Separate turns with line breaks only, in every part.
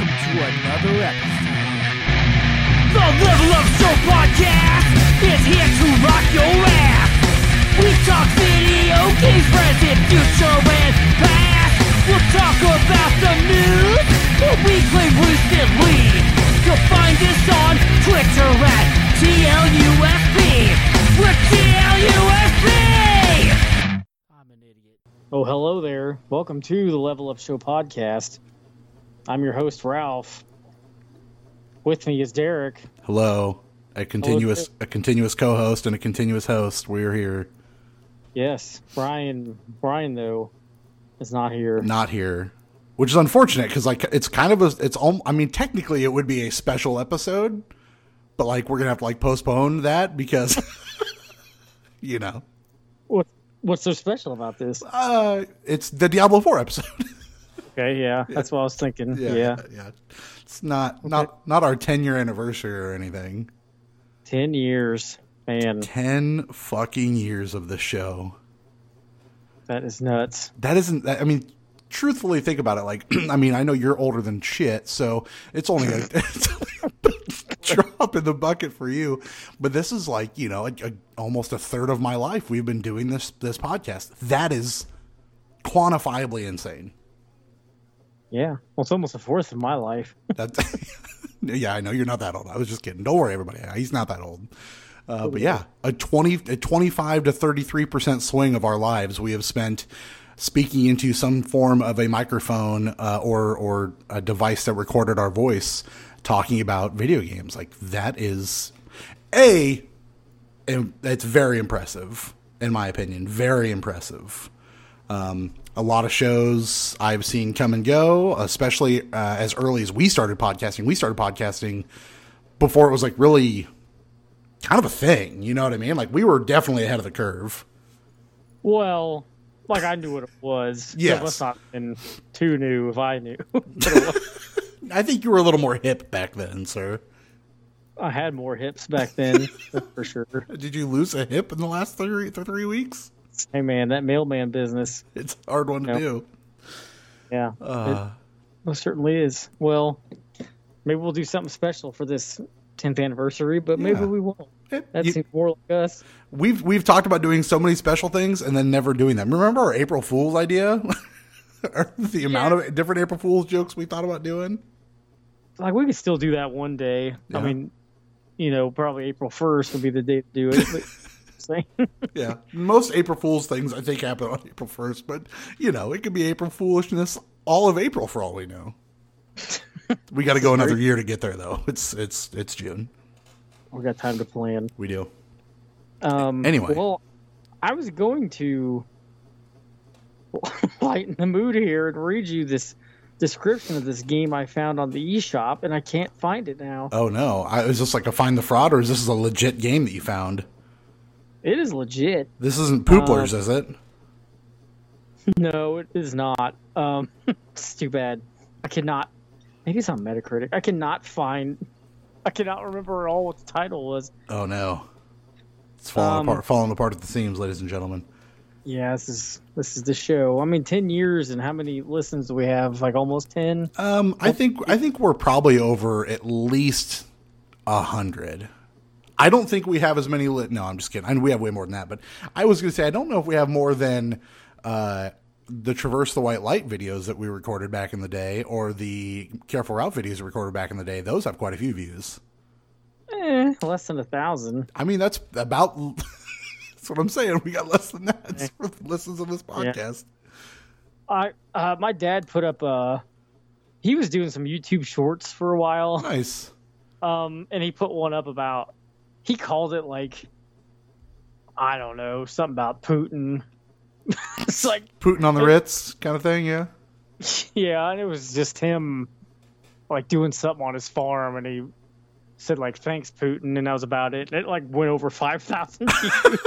welcome to another episode. The Level Up Show podcast is here to rock your ass. We talk video games, present, future, and past. We'll talk about the news, what we play recently. You'll find us on Twitter at TLUFB. We're TLUFB! I'm an idiot.
Oh, hello there. Welcome to the Level Up Show podcast. I'm your host, Ralph. With me is Derrick.
Hello, a continuous a continuous co-host and a continuous host. We're here,
Yes, Brian. Brian, though, is not here.
not here, which is unfortunate because like it's kind of a it's all. I mean, technically it would be a special episode, but like we're gonna have to like postpone that because you know
What, what's so special about this?
uh it's the Diablo Four episode.
Okay, yeah, that's what I was thinking. Yeah,
yeah. It's not not not our ten year anniversary or anything.
10 years. Man,
Ten fucking years of the show.
that is nuts.
that isn't i mean truthfully think about it like i mean i know you're older than shit so it's only a, it's only a drop in the bucket for you but this is like you know a, a, almost a third of my life we've been doing this this podcast that is quantifiably insane
Yeah, well, it's almost a fourth of my life.
that yeah i know you're not that old. I was just kidding. Don't worry everybody. He's not that old. Uh, but yeah a 20 a 25 to 33 percent swing of our lives we have spent speaking into some form of a microphone uh, or or a device that recorded our voice talking about video games. Like that is a and it's very impressive in my opinion. Very impressive. Um, a lot of shows I've seen come and go, especially uh, as early as we started podcasting. We started podcasting before it was like really kind of a thing. You know what I mean? Like we were definitely ahead of the curve.
Well, like I knew what it was.
Yes.
It must not been too new if I knew.
I think you were a little more hip back then, sir.
I had more hips back then, for sure.
Did you lose a hip in the last three three weeks?
Hey, man, that mailman business.
It's a hard one to
Yep.
do.
Yeah,
Uh,
it most certainly is. Well, maybe we'll do something special for this 10th anniversary, but maybe
Yeah.
we won't.
it-
That
you-
seems more like us.
we've we've talked about doing so many special things and then never doing them. Remember our April Fool's idea? The amount of different April Fool's jokes we thought about doing.
Like we could still do that one day.
Yeah.
I mean, you know, probably April 1st would be the day to do it.
Yeah, most April Fool's things I think happen on April first, but you know it could be April foolishness all of April for all we know. we got to go another year to get there, though. It's it's it's June.
we got time to plan.
We do.
Um,
Anyway.
well, I was going to lighten the mood here and read you this description of this game I found on the eShop, and I can't find it now.
Oh no, I, is this like a find the fraud, or is this a legit game that you found?
It is legit.
This isn't Pooplers,
Uh,
is it?
No, it is not. Um, it's too bad. I cannot. Maybe it's on Metacritic. I cannot find. I cannot remember at all what the title was.
Oh no, it's falling
um,
apart, falling apart at the seams, ladies and gentlemen.
Yeah, this is this is the show. I mean, ten years and how many listens do we have? Like almost ten.
Um, I think I think we're probably over at least a hundred. I don't think we have as many. Li- no, I'm just kidding. I know we have way more than that. But I was going to say I don't know if we have more than uh, the Traverse the White Light videos that we recorded back in the day, or the Careful Route videos we recorded back in the day. Those have quite a few views.
Eh, less than a thousand.
I mean, that's about. that's what I'm saying. We got less than that for the listens of this podcast.
I uh, my dad put up uh he was doing some YouTube shorts for a while.
Nice.
Um and he put one up about he called it like I don't know, something about Putin. it's like
Putin on the Ritz kind of thing. Yeah.
yeah, and it was just him like doing something on his farm and he said like thanks Putin and that was about it. And it like went over 5,000 views.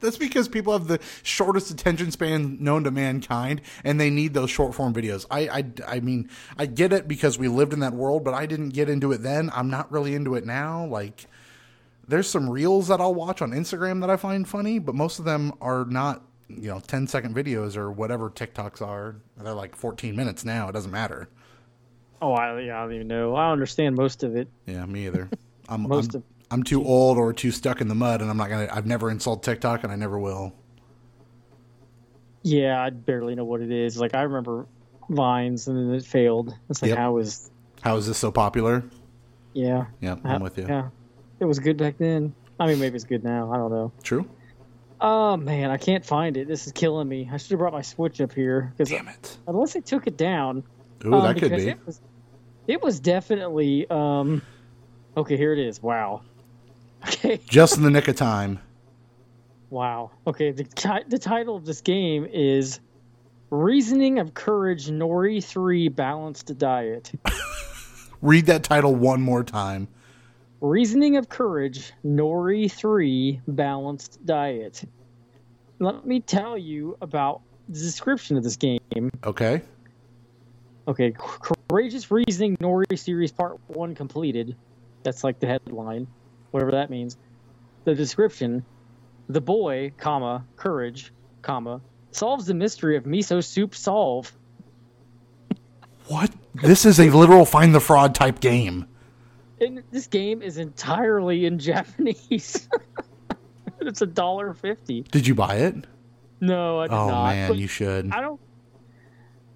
That's because people have the shortest attention span known to mankind, and they need those short form videos. I, I, I mean, I get it because we lived in that world, but I didn't get into it then. I'm not really into it now. Like, there's some reels that I'll watch on Instagram that I find funny, but most of them are not, you know, 10 second videos or whatever TikToks are. They're like 14 minutes now. It doesn't matter.
Oh, I, yeah, I don't even know. I understand most of it.
Yeah, me either. I'm
Most
I'm,
of-
I'm too old or too stuck in the mud, and I'm not gonna. I've never installed TikTok, and I never will.
Yeah, I barely know what it is. Like I remember Vines, and then it failed. It's like
Yep.
how was
How is this so popular?
yeah.
Yeah, I'm with you.
Yeah, it was good back then. I mean, maybe it's good now. I don't know.
True.
Oh man, I can't find it. This is killing me. I should have brought my Switch up here
Damn it.
unless they took it down,
Ooh,
um,
that could be.
It was, it was definitely. Um, okay, here it is. Wow. Okay.
Just in the nick of time.
Wow. Okay. The, ti- the title of this game is Reasoning of Courage Nori 3 Balanced Diet.
Read that title one more time.
Reasoning of Courage Nori 3 Balanced Diet. Let me tell you about the description of this game.
Okay.
Okay. Courageous Reasoning Nori Series Part 1 completed. That's like the headline, whatever that means. The description the boy, comma, courage, comma, solves the mystery of miso soup solve.
What? This is a literal find the fraud type game.
And this game is entirely in Japanese. it's a dollar fifty.
Did you buy it?
No, I did
Oh
not.
man,
but
you should.
I don't.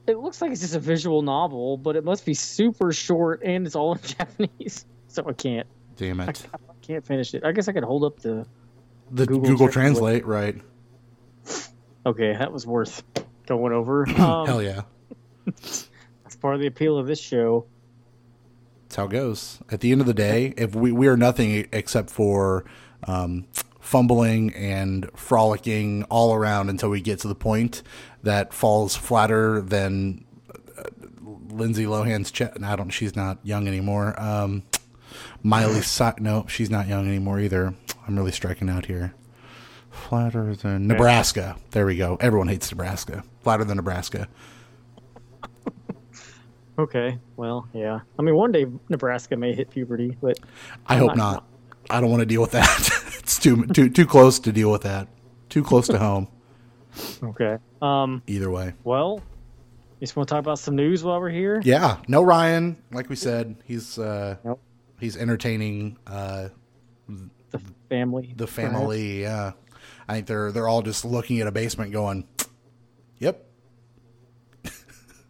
It looks like it's just a visual novel, but it must be super short and it's all in Japanese, so I can't.
Damn
I,
it.
I can't finish it. I guess I could hold up the.
The
Google
Google,
Translate.
Translate, right?
Okay, that was worth going over. Um,
Hell yeah.
That's part of the appeal of this show.
That's how it goes. At the end of the day, if we, we are nothing except for um, fumbling and frolicking all around until we get to the point that falls flatter than uh, Lindsay Lohan's chest. I don't. She's not young anymore. Um, Miley. Cy- no, she's not young anymore either. I'm really striking out here. Flatter than Nebraska. There we go. Everyone hates Nebraska. Flatter than Nebraska.
Okay, well, yeah. I mean, one day Nebraska may hit puberty, but
I hope
not-
not. I don't want to deal with that. it's too too too close to deal with that. Too close to home.
okay. Um,
Either way.
well, you just want to talk about some news while we're here?
Yeah. No Ryan. Like we said, he's uh
Nope.
he's entertaining uh
The family.
the
perhaps?
family. Yeah. I think they're they're all just looking at a basement going, Yep.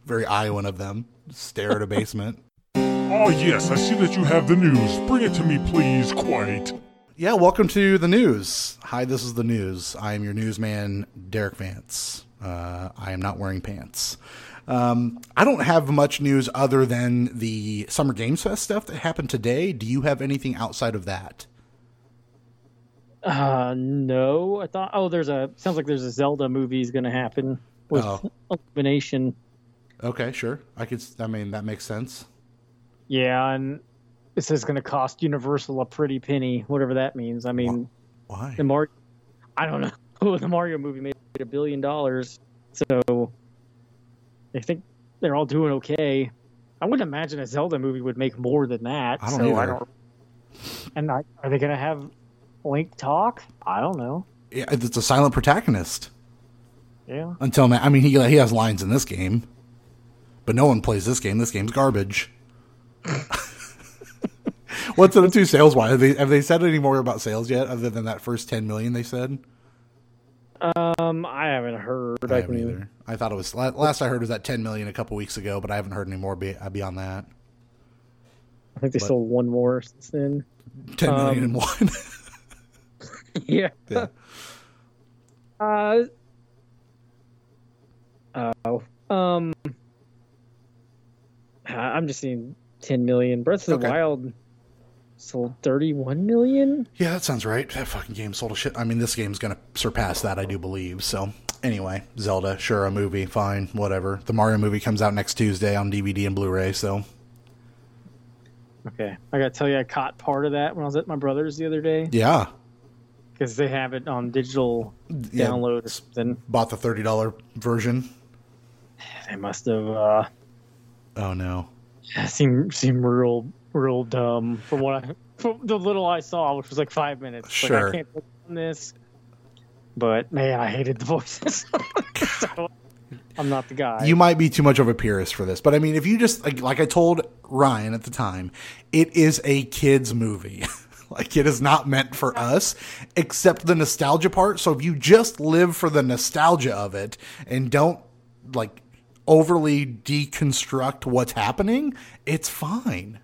Very Iowan of them. Stare at a basement.
Oh, yes, I see that you have the news. Bring it to me, please. Quite.
Yeah, welcome to the news. Hi, this is the news. I am your newsman, Derrick Vance. Uh, I am not wearing pants. Um, I don't have much news other than the Summer Games Fest stuff that happened today. Do you have anything outside of that?
Uh, no. I thought, oh, there's a, sounds like there's a Zelda movie is going to happen with
Oh.
Illumination.
Okay, sure. I could. I mean, that makes sense.
Yeah, and it says going to cost Universal a pretty penny, whatever that means. I mean,
Why?
the Mario, I don't know. The Mario movie made a billion dollars, so I think they're all doing okay. I wouldn't imagine a Zelda movie would make more than that.
I don't
so I don't. And I, are they going to have Link talk? I don't know.
Yeah, it's a silent protagonist
Yeah.
until now. I mean, he he has lines in this game, but no one plays this game. This game's garbage. What's it to sales wise? Have they, have they said any more about sales yet, other than that first ten million they said?
Um, I haven't heard.
I
I
haven't
can,
either. I thought it was last I heard was that ten million a couple weeks ago, but I haven't heard any more be, uh, beyond that.
I think they sold one more since then.
Ten million
Um,
and one.
yeah.
yeah.
Uh. Oh. Um. I'm just seeing 10 million. Breath of the Wild sold 31 million.
Yeah, that sounds right. That fucking game sold a shit. I mean, this game's gonna surpass that, I do believe. So, anyway, Zelda, sure, a movie, fine, whatever. The Mario movie comes out next Tuesday on DVD and Blu-ray. So,
Okay. I gotta tell you, I caught part of that when I was at my brother's the other day
yeah,
because they have it on digital
Yeah.
download or something.
bought the thirty dollar version.
They must have uh,
Oh no,
seemed seemed real real dumb from what I from the little I saw, which was like five minutes. Like,
Sure.
I can't on this. But man, I hated the voices. so I'm not the guy.
you might be too much of a purist for this, but I mean, if you just like, like I told Ryan at the time, it is a kids movie. like it is not meant for us, except the nostalgia part. So if you just live for the nostalgia of it and don't like overly deconstruct what's happening, it's fine.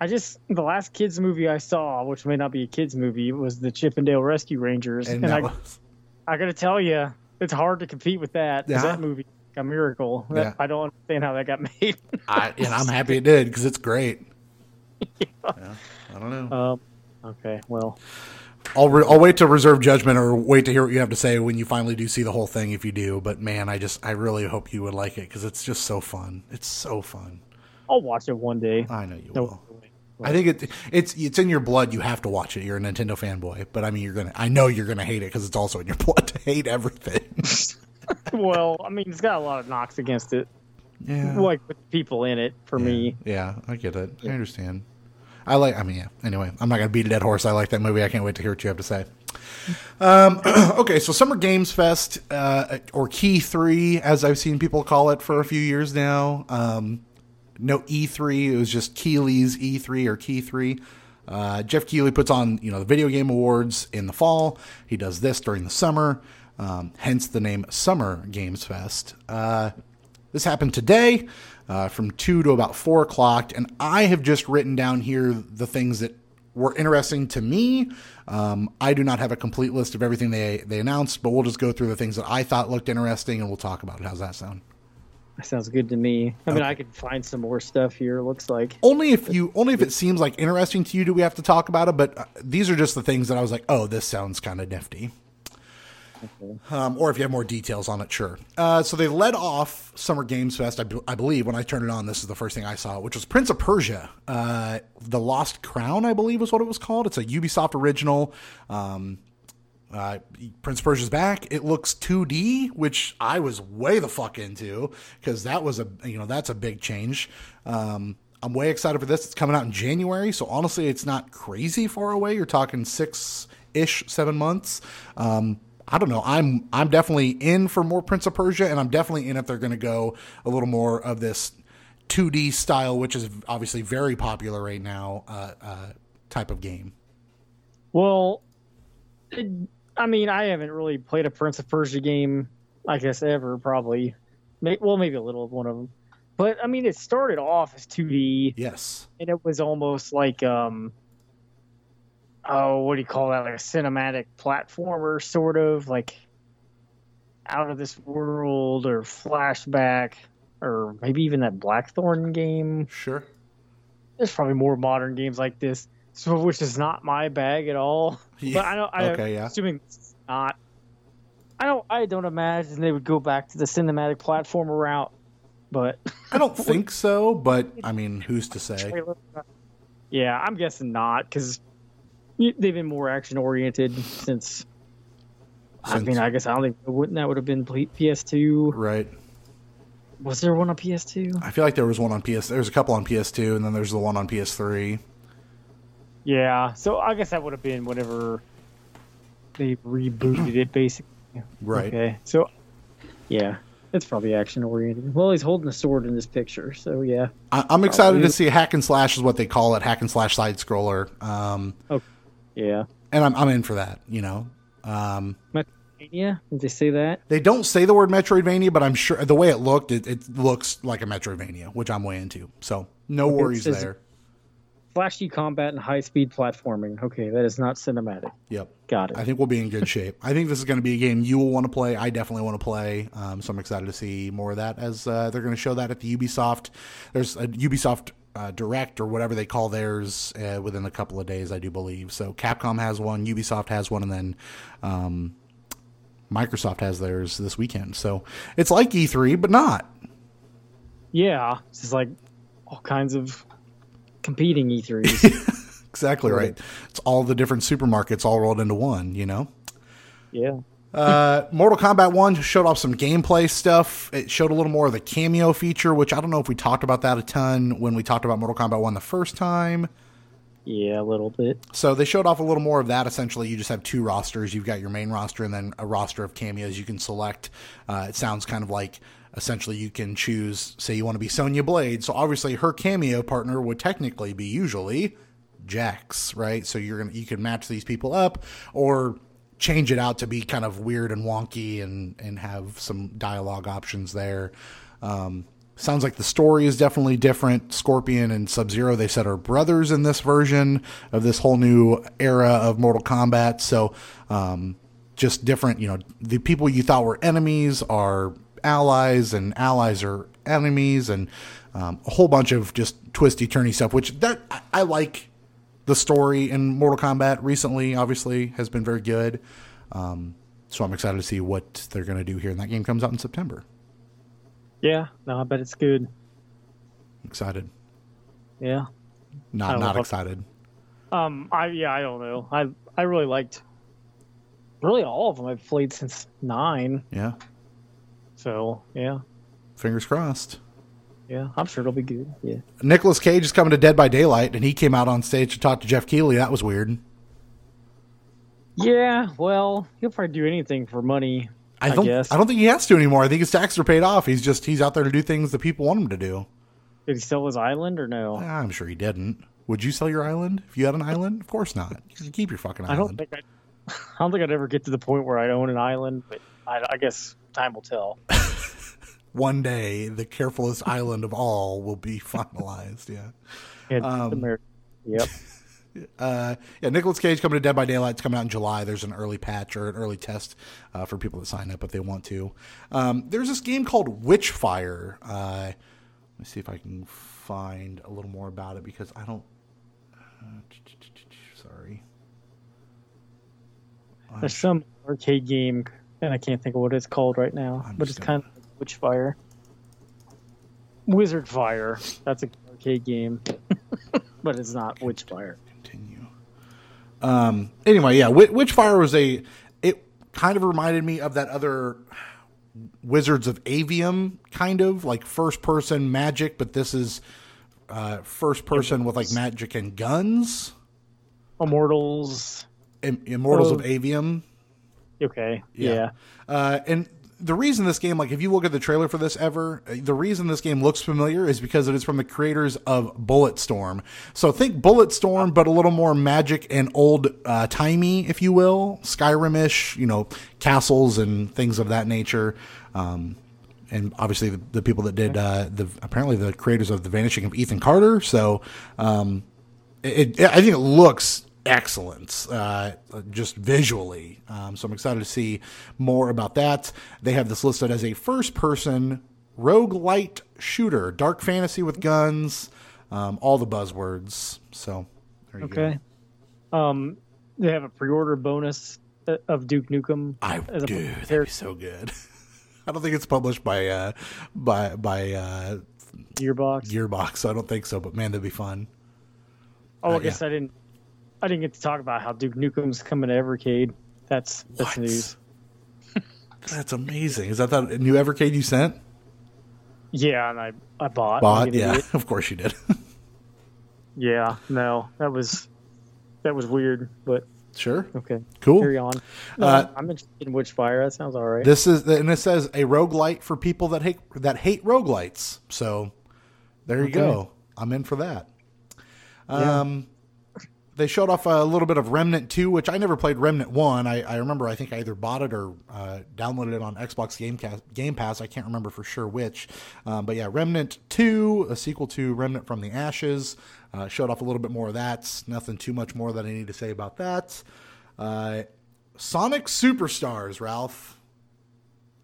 I just the last kids movie I saw, which may not be a kids movie, was the Chippendale Rescue Rangers,
And,
and, I,
was,
I got to tell you, it's hard to compete with that.
Yeah.
That movie, a miracle. That- I don't understand how that got made.
I, and I'm happy it did because it's great. Yeah, I don't know.
um, okay, well,
I'll re- I'll wait to reserve judgment or wait to hear what you have to say when you finally do see the whole thing. If you do, but man, I just I really hope you would like it because it's just so fun. It's so fun.
I'll watch it one day.
I know you
No,
will. I think it it's it's in your blood. You have to watch it. You're a Nintendo fanboy, but I mean, you're gonna. I know you're gonna hate it because it's also in your blood to hate everything.
well, I mean, it's got a lot of knocks against it,
yeah,
like with people in it. For me,
yeah, I get it. I understand. I like. I mean, yeah. Anyway, I'm not gonna beat a dead horse. I like that movie. I can't wait to hear what you have to say. Um, okay, so Summer Games Fest, uh, or Key Three, as I've seen people call it for a few years now. Um, no E3, it was just Keighley's E3 or Key Three. Uh, Geoff Keighley puts on, you know, the video game awards in the fall. He does this during the summer, um, hence the name Summer Games Fest. Uh, this happened today uh, from 2 to about 4 o'clock, and I have just written down here the things that were interesting to me. Um, I do not have a complete list of everything they, they announced, but we'll just go through the things that I thought looked interesting and we'll talk about it. How's that sound?
that sounds good to me. I mean, I could find some more stuff here. It looks like.
Only if you, only if it seems like interesting to you, do we have to talk about it. But uh, these are just the things that I was like, oh, this sounds kind of nifty. Um, or if you have more details on it, sure. Uh, so they led off Summer Games Fest, I, believe. When I turned it on, this is the first thing I saw, which was Prince of Persia, uh, The Lost Crown, I believe was what it was called. It's a Ubisoft original. Um, uh, Prince of Persia's back. It looks 2D, which I was way the fuck into because that was a you know that's a big change. Um, I'm way excited for this. It's coming out in January, so honestly, it's not crazy far away. You're talking six ish, seven months. Um, I don't know. I'm I'm definitely in for more Prince of Persia, and I'm definitely in if they're going to go a little more of this 2D style, which is obviously very popular right now. Uh, uh, type of game.
Well, it, I mean, I haven't really played a Prince of Persia game, I guess ever probably. May, well, maybe a little of one of them, but I mean, it started off as 2D,
Yes.
and it was almost like um, oh, what do you call that? Like a cinematic platformer, sort of like out of this world or flashback, or maybe even that Blackthorn game.
Sure.
There's probably more modern games like this, so which is not my bag at all.
Yeah,
But I don't. I,
okay, yeah.
Assuming it's not. I don't. I don't imagine they would go back to the cinematic platformer route. But
I don't think so, but I mean, who's to say?
Uh, yeah, I'm guessing not because they've been more action oriented since. I mean, I guess I don't think wouldn't that would have been PS2.
Right.
Was there one on PS2?
I feel like there was one on PS. There's a couple on PS2, and then there's the one on PS3.
Yeah, so I guess that would have been whenever they rebooted it, basically.
Right.
Okay, so yeah, it's probably action oriented. Well, he's holding a sword in this picture, so yeah.
I, I'm excited to see hack and slash is what they call it, hack and slash side scroller. Um,
Yeah.
and I'm I'm in for that. You know, um,
Metroidvania? Did they say that?
they don't say the word Metroidvania, but I'm sure the way it looked, it, it looks like a Metroidvania, which I'm way into. So no worries there.
Flashy combat and high speed platforming. Okay, that is not cinematic.
Yep.
Got it.
I think we'll be in good shape. I think this is going to be a game you will want to play. I definitely want to play. Um, so I'm excited to see more of that as uh, they're going to show that at the Ubisoft. There's a Ubisoft uh, Direct or whatever they call theirs uh, within a couple of days, I do believe. So Capcom has one, Ubisoft has one, and then um, Microsoft has theirs this weekend. So it's like E3, but not.
yeah, it's just like all kinds of competing E E3s.
Exactly right. It's all the different supermarkets all rolled into one, you know?
yeah.
Uh, Mortal Kombat 1 showed off some gameplay stuff. It showed a little more of the cameo feature, which I don't know if we talked about that a ton when we talked about Mortal Kombat 1 the first time.
Yeah, a little bit.
So they showed off a little more of that. Essentially, you just have two rosters. You've got your main roster and then a roster of cameos you can select. Uh, it sounds kind of like essentially you can choose. Say you want to be Sonya Blade, so obviously her cameo partner would technically be usually Jax, right? So you're gonna you can match these people up or change it out to be kind of weird and wonky and and have some dialogue options there. Um, sounds like the story is definitely different. Scorpion and Sub Zero, they said, are brothers in this version of this whole new era of Mortal Kombat. So, um, just different, you know, the people you thought were enemies are allies, and allies are enemies, and um, a whole bunch of just twisty turny stuff, which that I, I like the story in Mortal Kombat recently, obviously, has been very good. Um, so I'm excited to see what they're going to do here. And that game comes out in September.
Yeah, no, I bet it's good.
Excited.
Yeah.
Not not excited.
Um, I yeah, I don't know. I I really liked really all of them I've played since nine.
Yeah.
So yeah,
Fingers crossed.
Yeah, I'm sure it'll be good. Yeah.
Nicolas Cage is coming to Dead by Daylight, and he came out on stage to talk to Geoff Keighley. That was weird.
Yeah, well, he'll probably do anything for money.
I
I
don't.
guess.
I don't think he has to anymore. I think his taxes are paid off. He's just he's out there to do things that people want him to do.
Did he sell his island or no?
Ah, I'm sure he didn't. Would you sell your island if you had an island? Of course not. You keep your fucking island.
I don't think I, I don't think I'd ever get to the point where I'd own an island, but I, I guess time will tell.
One day, the carefulest island of all will be finalized. Yeah.
Yeah,
Um,
America. Yep.
Uh, yeah, Nicolas Cage coming to Dead by Daylight. It's coming out in July. There's an early patch or an early test uh, for people that sign up if they want to. Um, there's this game called Witchfire. Uh, let me see if I can find a little more about it because I don't. Uh, sorry.
There's some arcade game, and I can't think of what it's called right now, but it's kind of like Witchfire. Wizard Fire. That's a arcade game, but it's not Witchfire.
continue. Um. Anyway, yeah, Witch, Witchfire was a. It kind of reminded me of that other Wizards of Aveum kind of like first person magic, but this is uh, first person with like magic and guns.
Immortals.
Im- Immortals of
Oh.
Aveum.
Okay.
Yeah.
Yeah.
Uh, and the reason this game, like, if you look at the trailer for this ever, uh, the reason this game looks familiar is because it is from the creators of Bulletstorm. So think Bulletstorm, but a little more magic and old uh, timey, if you will, Skyrim-ish. You know, castles and things of that nature. Um, and obviously the, the people that did uh, the apparently the creators of the Vanishing of Ethan Carter. So um, it, it, I think it looks excellent, uh, just visually. Um, so I'm excited to see more about that. They have this listed as a first-person roguelite shooter, dark fantasy with guns, um, all the buzzwords. So there you go.
Okay. Um, they have a pre-order bonus uh, of Duke Nukem.
I dude, that'd be so good. I don't think it's published by uh, by by uh,
Gearbox.
Gearbox. I don't think so. But man, that'd be fun.
oh, I
uh,
guess I didn't. I didn't get to talk about how Duke Nukem's coming to Evercade. That's that's
What?
news.
That's amazing. Is that that new Evercade you sent?
Yeah, and I I bought.
Bought? Yeah,
idiot.
of course you did.
Yeah. No, that was that was weird, but
sure.
okay.
Cool.
Carry on. No,
Uh,
I'm interested in Witchfire. That sounds all right.
This is and it says a roguelite for people that hate that hate roguelites. So there you
Okay.
go. I'm in for that.
Yeah.
Um they showed off a little bit of Remnant 2, which I never played Remnant 1. I, I remember I think I either bought it or uh, downloaded it on Xbox Game, Game Pass. I can't remember for sure which. Um, but yeah, Remnant 2, a sequel to Remnant from the Ashes. Uh, showed off a little bit more of that. Nothing too much more that I need to say about that. Uh, Sonic Superstars, Ralph.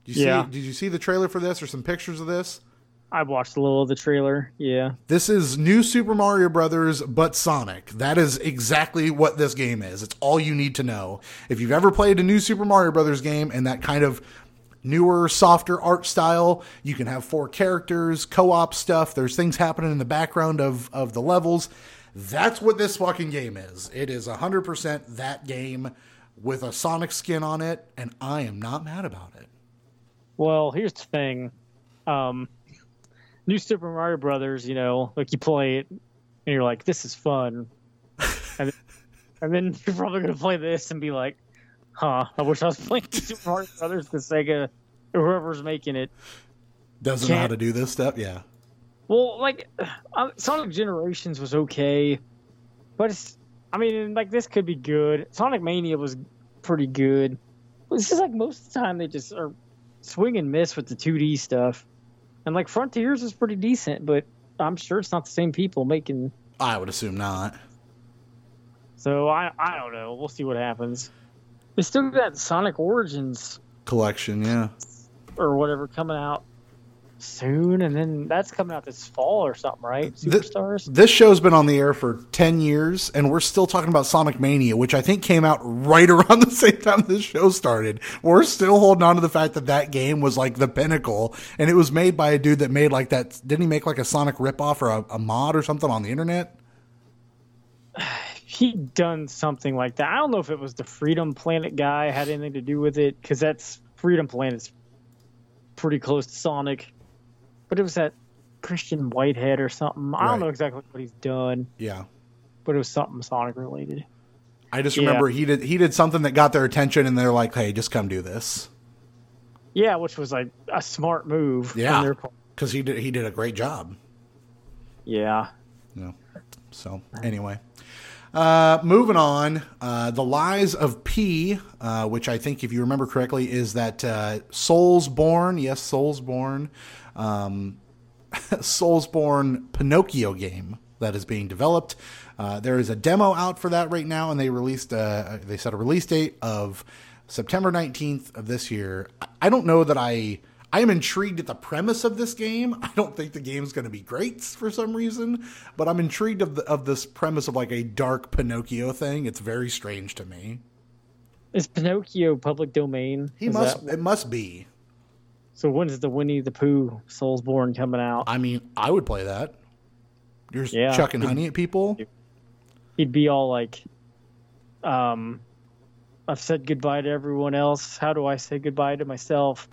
Did you
Yeah.
see, did you see the trailer for this or some pictures of this?
I watched a little of the trailer. Yeah.
This is new Super Mario Brothers, but Sonic. That is exactly what this game is. It's all you need to know. If you've ever played a new Super Mario Brothers game and that kind of newer, softer art style, you can have four characters, co-op stuff. There's things happening in the background of of the levels. That's what this fucking game is. It is 100% that game with a Sonic skin on it, and I am not mad about it.
Well, here's the thing. Um, new Super Mario Brothers, you know, like you play it and you're like, this is fun. and, and then you're probably gonna play this and be like, "Huh? I wish I was playing Super Mario Brothers." The Sega, whoever's making it.
Doesn't know how to do this stuff. Yeah.
Well, like uh, Sonic Generations was okay, but it's. I mean, like this could be good. Sonic Mania was pretty good. It's just like most of the time they just are swing and miss with the 2D stuff, and like Frontiers is pretty decent, but I'm sure it's not the same people making.
I would assume not.
So I I don't know. We'll see what happens. They still got Sonic Origins
Collection, yeah.
or whatever coming out soon, and then that's coming out this fall or something, right? Superstars.
This show's been on the air for 10 years, and we're still talking about Sonic Mania, which I think came out right around the same time this show started. We're still holding on to the fact that that game was like the pinnacle, and it was made by a dude that made like that. Didn't he make like a Sonic ripoff or a, a mod or something on the internet?
he'd done something like that. I don't know if it was the Freedom Planet guy had anything to do with it because that's Freedom Planet's pretty close to Sonic, but it was that Christian Whitehead or something. I don't know exactly what he's done,
Yeah.
but it was something Sonic related.
I just
Yeah.
remember he did he did something that got their attention, and they're like, "Hey, just come do this,"
Yeah, which was like a smart move. on
Yeah.
their part.
because he did he did a great job.
Yeah.
No. So anyway, uh, moving on. Uh, the Lies of P, uh, which I think, if you remember correctly, is that uh, Soulsborne. Yes, Soulsborne. Um, Soulsborne Pinocchio game that is being developed. Uh, there is a demo out for that right now, and they released. Uh, they set a release date of September nineteenth of this year. I- I don't know that I. I am intrigued at the premise of this game. I don't think the game's going to be great for some reason, but I'm intrigued of the, of this premise of like a dark Pinocchio thing. It's very strange to me.
Is Pinocchio public domain?
He
Is
must.
that-
it must be.
So when's the Winnie the Pooh Soulsborne coming out?
I mean, I would play that. You're
Yeah.
chucking honey at people.
he'd be all like, um, I've said goodbye to everyone else. How do I say goodbye to myself?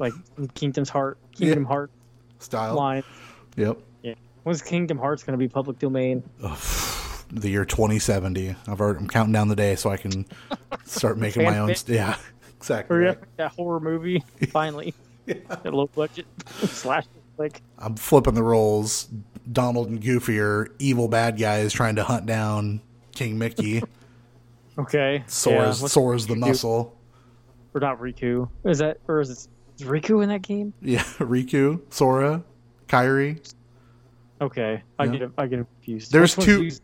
Like Kingdom's Heart, Kingdom Heart
Style.
line.
Yep.
Yeah. When's Kingdom Hearts going to be public domain?
The year 2070. I've already, I'm counting down the day so I can start making my own. St- yeah. Exactly. Right.
that horror movie finally, at low budget slash like
I'm flipping the roles. Donald and Goofy are evil bad guys trying to hunt down King Mickey.
okay.
Sora's,
yeah,
Sora's the muscle.
or not Riku? Is that or is it is Riku in that game?
Yeah, Riku, Sora, Kairi.
Okay, I
Yeah.
get. I get confused.
There's
Which
two-
use-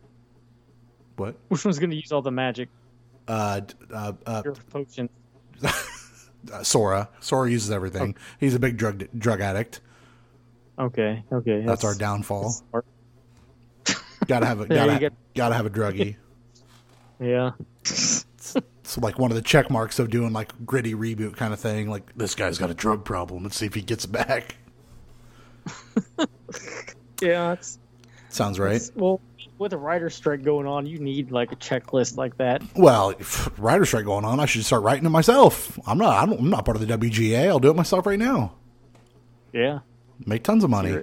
What?
which one's going to use all the magic
Uh, uh, uh,
your potion?
Uh, Sora. Sora uses everything. He's a big drug drug addict.
Okay. Okay.
That's, our downfall.
smart.
Gotta have a gotta,
get-
gotta have a druggie.
Yeah.
It's like one of the check marks of doing like gritty reboot kind of thing. Like this guy's got a drug problem. Let's see if he gets back.
Yeah. It's,
Sounds right.
well, with a writer strike going on, you need like a checklist like that.
Well, if writer strike going on. I should start writing it myself. I'm not. I don't, I'm not part of the WGA. I'll do it myself right now.
Yeah.
Make tons of money.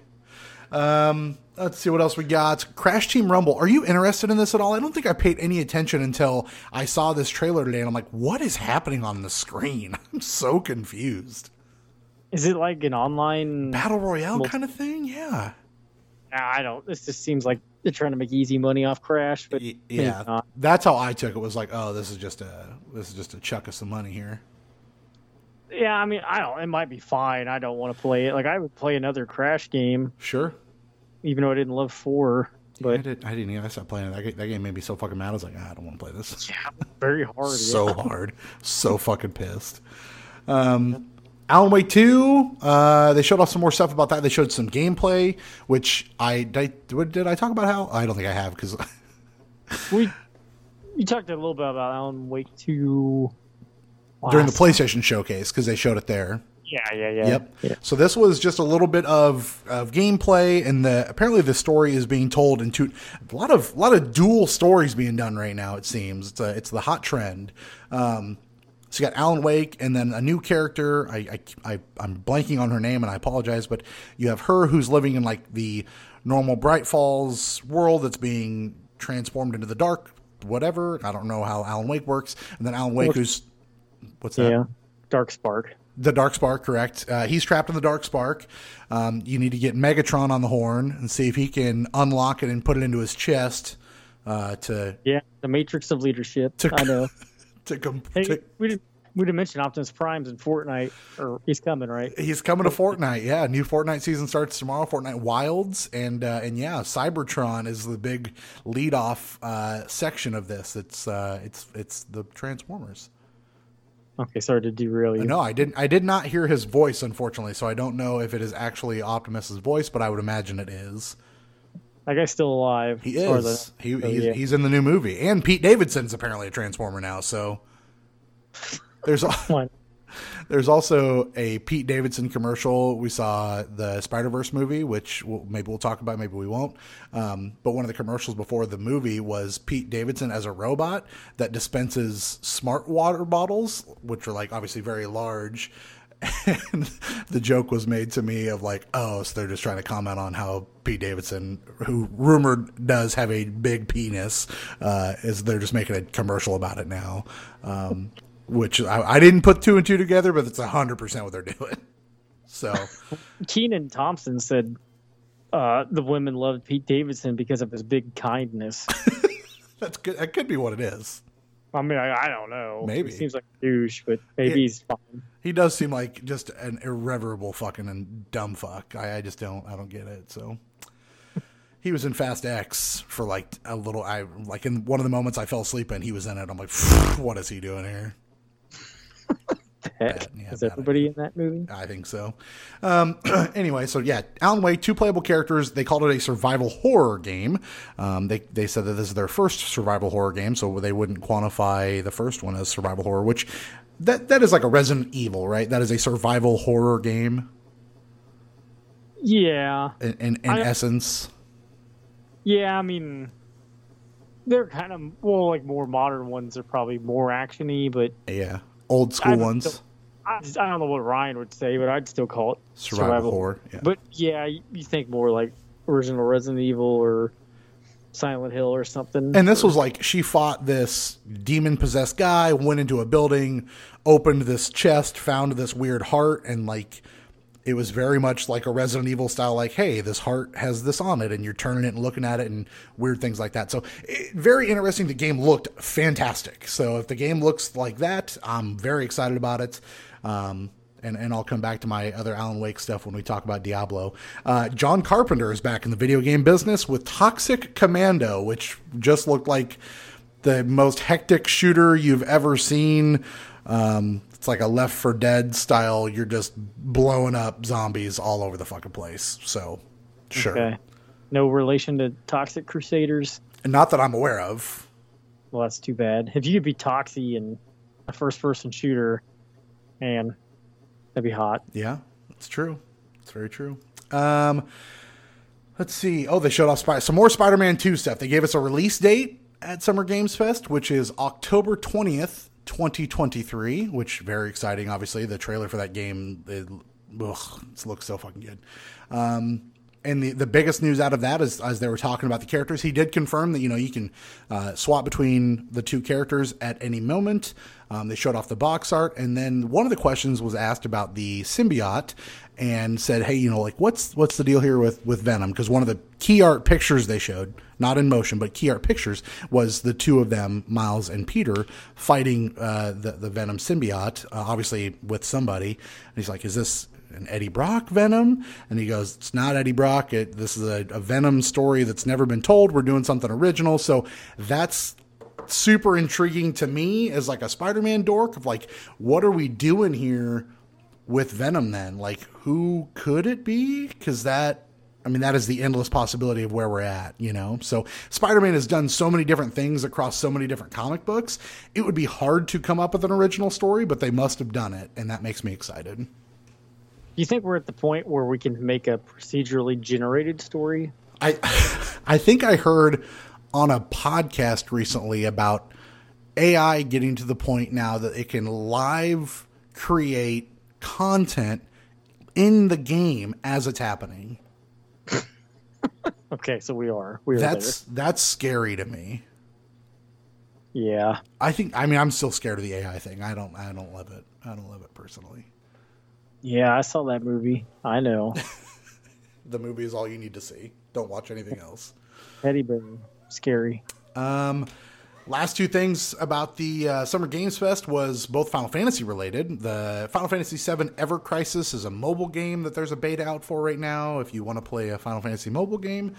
Um, let's see what else we got. Crash Team Rumble. Are you interested in this at all? I don't think I paid any attention until I saw this trailer today, and I'm like, what is happening on the screen? I'm so confused.
Is it like an online?
Battle Royale
Well-
kind of thing? Yeah.
Nah, I don't. This just seems like they're trying to make easy money off Crash, but
Yeah. That's how I took it. Was like, oh, this is just a this is just a chuck of some money here.
Yeah, I mean, I don't. It might be fine. I don't want to play it. Like I would play another Crash game,
Sure.
even though I didn't love four.
but I,
But
did, I didn't even. I stopped playing it. That, game, that game made me so fucking mad. I was like, ah, I don't want to play this.
yeah, very hard.
so
yeah.
hard, so fucking pissed. Um, Alan Wake two. Uh, they showed off some more stuff about that. They showed some gameplay, which I did. I, what- did I talk about how? I don't think I have because
We you talked a little bit about Alan Wake two
during the
last-
PlayStation showcase because they showed it there.
Yeah, yeah, yeah.
Yep.
Yeah.
So this was just a little bit of, of gameplay, and the apparently the story is being told in two a lot of a lot of dual stories being done right now. It seems it's a, it's the hot trend. Um, so you got Alan Wake, and then a new character. I, I I I'm blanking on her name, and I apologize, but you have her who's living in like the normal Bright Falls world that's being transformed into the dark whatever. I don't know how Alan Wake works. And then Alan Wake, who's what's that?
Yeah. Dark Spark.
The Dark Spark, correct. Uh, he's trapped in the Dark Spark. Um, you need to get Megatron on the horn and see if he can unlock it and put it into his chest uh, to
Yeah. The Matrix of Leadership.
To-
I know.
to, com-
Hey,
to
we didn't we didn't mention Optimus Prime's in Fortnite, or he's coming, right?
He's coming to Fortnite. Yeah, new Fortnite season starts tomorrow. Fortnite Wilds, and uh, and yeah, Cybertron is the big lead off uh, section of this. It's uh, it's it's the Transformers.
Okay, sorry to derail you.
No, I didn't. I did not hear his voice, unfortunately. So I don't know if it is actually Optimus's voice, but I would imagine it is.
That guy's still alive.
He is. He,
so,
he's,
yeah.
he's in the new movie, and Pete Davidson's apparently a Transformer now. So there's there's also a Pete Davidson commercial. We saw the Spider Verse movie, which we'll, maybe we'll talk about, maybe we won't. Um, but one of the commercials before the movie was Pete Davidson as a robot that dispenses smart water bottles, which are like obviously very large. And the joke was made to me of like, oh, so they're just trying to comment on how Pete Davidson, who rumored does have a big penis, uh, is they're just making a commercial about it now. Um, which I, I didn't put two and two together, but it's hundred percent what they're doing. So
Kenan Thompson said uh, the women loved Pete Davidson because of his big kindness.
that's good. That could be what it is.
I mean, I, I don't know.
Maybe.
he seems like a douche, but maybe
Yeah.
he's fine.
He does seem like just an irreverable fucking and dumb fuck. I, I just don't. I don't get it. So he was in Fast X for like a little. I like in one of the moments I fell asleep and he was in it. I'm like, what is he doing here?
Heck,
yeah,
is everybody in that movie?
I think so. Um, anyway, so yeah, Alan Wake, two playable characters. They called it a survival horror game. Um, they they said that this is their first survival horror game, so they wouldn't quantify the first one as survival horror, which that that is like a Resident Evil, right? That is a survival horror game
Yeah,
in in, in
I-
essence.
yeah. I mean, they're kind of well, like more modern ones are probably more actiony, but
Yeah, old school ones.
still- I, I don't know what Ryan would say, but I'd still call it
Survival horror, yeah.
But yeah, you, you think more like original Resident Evil or Silent Hill or something.
And this was like she fought this demon possessed guy, went into a building, opened this chest, found this weird heart, and like it was very much like a Resident Evil style, like, hey, this heart has this on it, and you're turning it and looking at it and weird things like that. So, it, very interesting. The game looked fantastic. So, if the game looks like that, I'm very excited about it. Um, and, and I'll come back to my other Alan Wake stuff when we talk about Diablo. Uh, John Carpenter is back in the video game business with Toxic Commando, which just looked like the most hectic shooter you've ever seen. Um, it's like a Left 4 Dead style. You're just blowing up zombies all over the fucking place. So, sure.
okay. No relation to Toxic Crusaders.
And not that I'm aware of.
Well, that's too bad. If you could be Toxie in a first-person shooter, man, that'd be hot.
Yeah, it's true. It's very true. Um, let's see. Oh, they showed off Spy- some more Spider-Man 2 stuff. They gave us a release date at Summer Games Fest, which is October 20th, 2023, which very exciting. Obviously, the trailer for that game it, ugh, it looks so fucking good. Um, and the, the biggest news out of that is as they were talking about the characters, he did confirm that you know you can uh, swap between the two characters at any moment. Um, they showed off the box art, and then one of the questions was asked about the symbiote, and said, "Hey, you know, like what's what's the deal here with with Venom?" Because one of the key art pictures they showed, not in motion, but key art pictures, was the two of them, Miles and Peter, fighting uh, the the Venom symbiote, uh, obviously with somebody. And he's like, "Is this?" An Eddie Brock Venom? And he goes, It's not Eddie Brock. It, this is a, a Venom story that's never been told. We're doing something original. So that's super intriguing to me as like a Spider-Man dork of like, what are we doing here with Venom then? Like, who could it be? Because that, I mean, that is the endless possibility of where we're at, you know? So Spider Man has done so many different things across so many different comic books. It would be hard to come up with an original story, but they must have done it. And that makes me excited.
Do you think we're at the point where we can make a procedurally generated story?
I I think I heard on a podcast recently about AI getting to the point now that it can live create content in the game as it's happening.
Okay, so we are. We are
That's that's scary to me.
Yeah.
I think. I mean, I'm still scared of the AI thing. I don't. I don't love it. I don't love it personally.
Yeah, I saw that movie. I know.
The movie is all you need to see. Don't watch anything else.
Teddy bear. Scary.
Um, last two things about the uh, Summer Games Fest was both Final Fantasy related. The Final Fantasy VII Ever Crisis is a mobile game that there's a beta out for right now. If you want to play a Final Fantasy mobile game,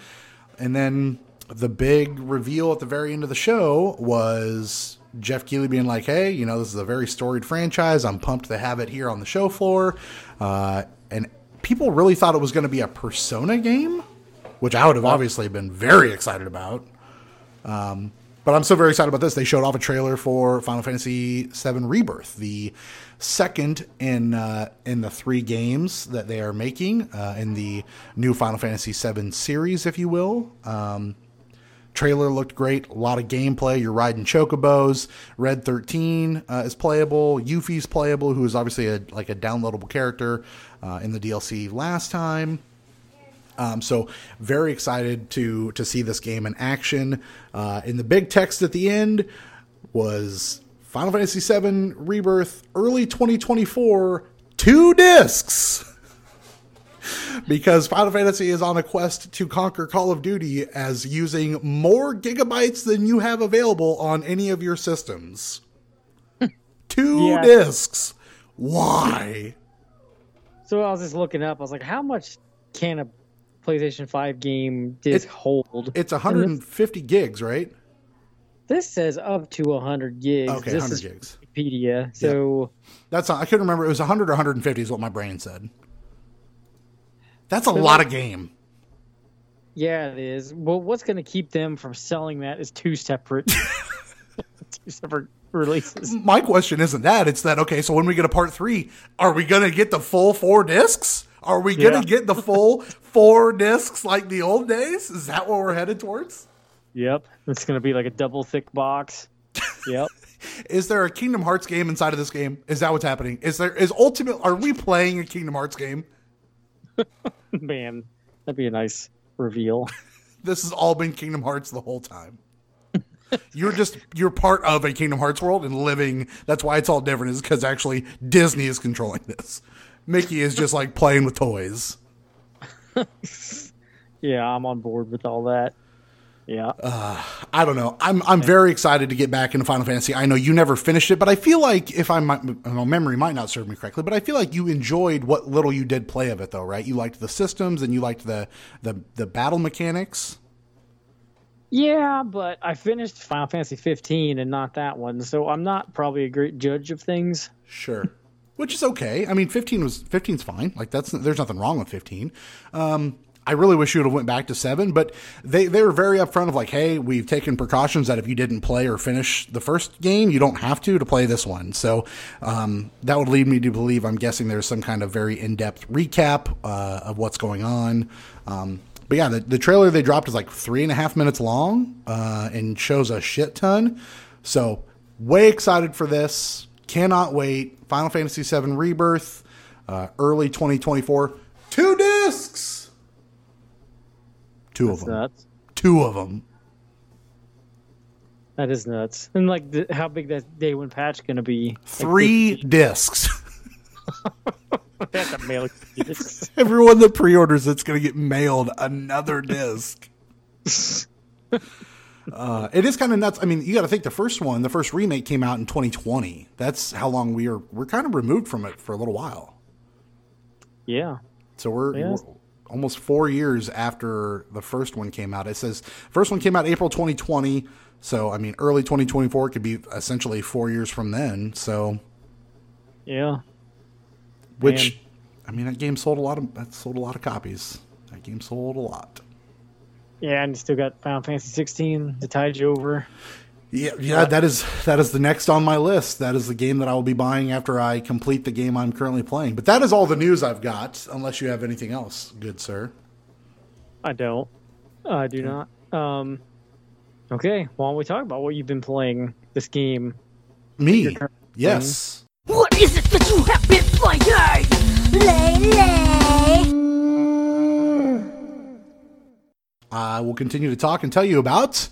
and then the big reveal at the very end of the show was Geoff Keighley being like, "Hey, you know, this is a very storied franchise. I'm pumped to have it here on the show floor." Uh, and people really thought it was going to be a Persona game, which I would have obviously been very excited about. Um, but I'm so very excited about this. They showed off a trailer for Final Fantasy VII Rebirth, the second in uh, in the three games that they are making uh, in the new Final Fantasy VII series, if you will. Um, trailer looked great. A lot of gameplay. You're riding chocobos. Red 13 uh, is playable. Yuffie's playable, who is obviously a, like a downloadable character uh, in the DLC last time. Um, so very excited to to see this game in action. Uh, in the big text at the end was Final Fantasy VII Rebirth early 2024, two discs. Because Final Fantasy is on a quest to conquer Call of Duty as using more gigabytes than you have available on any of your systems. two
Yeah.
discs. Why?
So I was just looking up. I was like, how much can a PlayStation 5 game disc
It-
hold?
It's 150 gigs, right?
This says up to 100 gigs.
Okay,
this
100
is
gigs.
Wikipedia. So
That's not, I couldn't remember. It was 100 or 150 is what my brain said. That's a lot of game.
yeah, it is. Well, what's going to keep them from selling that is two separate, two separate releases.
My question isn't that. It's that, okay, so when we get a part three, are we going to get the full four discs? Are we going to
Yeah.
get the full four discs like the old days? Is that what we're headed towards?
Yep, it's going to be like a double thick box. Yep.
Is there a Kingdom Hearts game inside of this game? Is that what's happening? Is there is ultimate are we playing a Kingdom Hearts game?
Man, that'd be a nice reveal.
This has all been Kingdom Hearts the whole time. You're just you're part of a Kingdom Hearts world and living. That's why it's all different. Is because actually Disney is controlling this. Mickey is just like playing with toys.
Yeah, I'm on board with all that. Yeah.
I don't know. I'm I'm very excited to get back into Final Fantasy. I know you never finished it, but I feel like if I'm my memory might not serve me correctly, but I feel like you enjoyed what little you did play of it, though, right? You liked the systems and you liked the the the battle mechanics.
Yeah, but I finished Final Fantasy 15 and not that one, so I'm not probably a great judge of things.
Sure. Which is okay. I mean, 15 was 15's fine. Like that's there's nothing wrong with 15. Um, I really wish you would have went back to seven, but they they were very upfront of like, hey, we've taken precautions that if you didn't play or finish the first game, you don't have to to play this one. So um, that would lead me to believe. I'm guessing there's some kind of very in depth recap uh, of what's going on. Um, but yeah, the, the trailer they dropped is like three and a half minutes long uh, and shows a shit ton. So way excited for this. Cannot wait. Final Fantasy VII Rebirth, uh, early 2024. Two discs. Two of
That's
them.
nuts.
Two of them.
That is nuts. And like, the, how big that day one patch going to be? Like,
Three discs.
That's a mail. It's-
Everyone that pre-orders it's going to get mailed another disc. Uh, it is kind of nuts. I mean, you got to think the first one, the first remake came out in 2020. That's how long we are. We're kind of removed from it for a little while.
yeah.
So we're,
Yeah.
we're almost four years after the first one came out. It says first one came out April 2020. So I mean, early 2024 could be essentially four years from then. So
Yeah.
which I mean, that game sold a lot of that sold a lot of copies. That game sold a lot.
Yeah, and still got Final Fantasy 16 to tide you over.
Yeah, yeah, that is that is the next on my list. That is the game that I will be buying after I complete the game I'm currently playing. But that is all the news I've got. Unless you have anything else, good sir.
I don't. I do not. Um, okay, why don't we talk about what you've been playing this game?
Me, yes.
What is it that you have been playing lately?
I will continue to talk and tell you about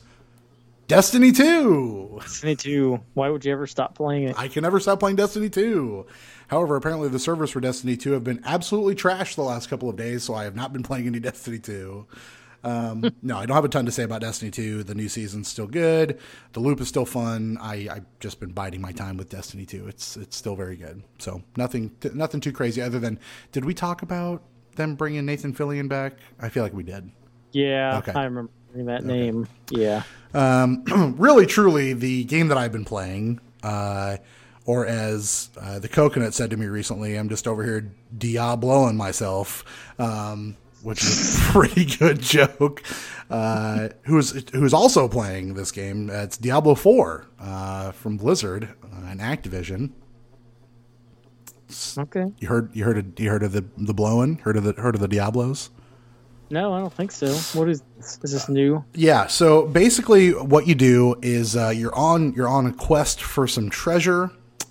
Destiny 2.
Destiny 2. Why would you ever stop playing it?
I can never stop playing Destiny 2. However, apparently the servers for Destiny 2 have been absolutely trashed the last couple of days, so I have not been playing any Destiny 2. Um, no, I don't have a ton to say about Destiny 2. The new season's still good. The loop is still fun. I, I've just been biding my time with Destiny 2. It's it's still very good. So nothing nothing too crazy other than did we talk about them bringing Nathan Fillion back? I feel like we did.
Yeah,
Okay.
I remember that name. Yeah.
Um, really, truly, the game that I've been playing, uh, or as uh, the coconut said to me recently, I'm just over here Diabloing myself, um, which is a pretty good joke. Uh, who's who's also playing this game? It's Diablo 4 uh, from Blizzard uh, and Activision.
Okay.
You heard you heard of, you heard of the the blowing? Heard of the heard of the Diablos?
No, I don't think so. What is this? Is this new?
Yeah. So basically, what you do is uh, you're on you're on a quest for some treasure.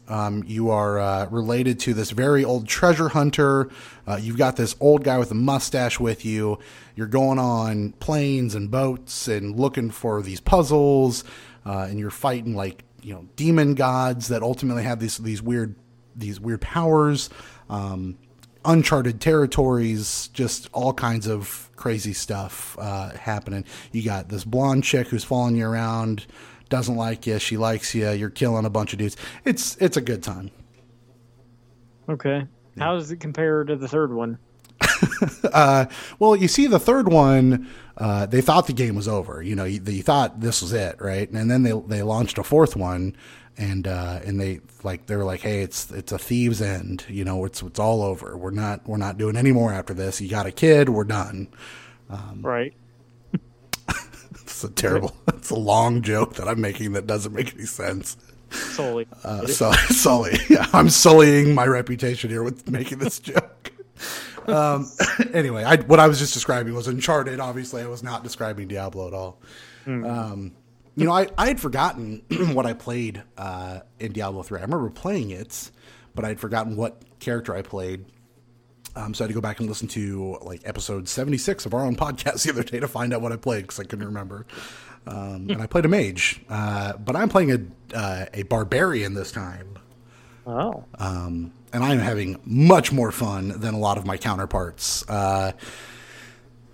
Um, you are uh, related to this very old treasure hunter. Uh, you've got this old guy with a mustache with you. You're going on planes and boats and looking for these puzzles, uh, and you're fighting like you know demon gods that ultimately have these these weird these weird powers. Um, uncharted territories, just all kinds of crazy stuff uh, happening. You got this blonde chick who's following you around, doesn't like you, she likes you. You're killing a bunch of dudes. It's it's a good time.
Okay. How does it compare to the third one?
Uh, well, you see, the third one, uh, they thought the game was over. You know, you, you thought this was it, right? And then they they launched a fourth one, and uh, and they like they were like, hey, it's it's a thieves' end. You know, it's it's all over. We're not we're not doing any more after this. You got a kid, we're done.
Right.
It's a terrible. It's a long joke that I'm making that doesn't make any sense.
Solely.
Uh, so, Sully, yeah, I'm sullying my reputation here with making this joke. Um, anyway, I, what I was just describing was Uncharted. Obviously, I was not describing Diablo at all. Um, you know, I, I had forgotten what I played uh, in Diablo 3. I remember playing it, but I'd forgotten what character I played. Um, so I had to go back and listen to like episode 76 of our own podcast the other day to find out what I played because I couldn't remember. Um, and I played a mage, uh, but I'm playing a uh, a barbarian this time,
Oh.
um, and I'm having much more fun than a lot of my counterparts. Uh,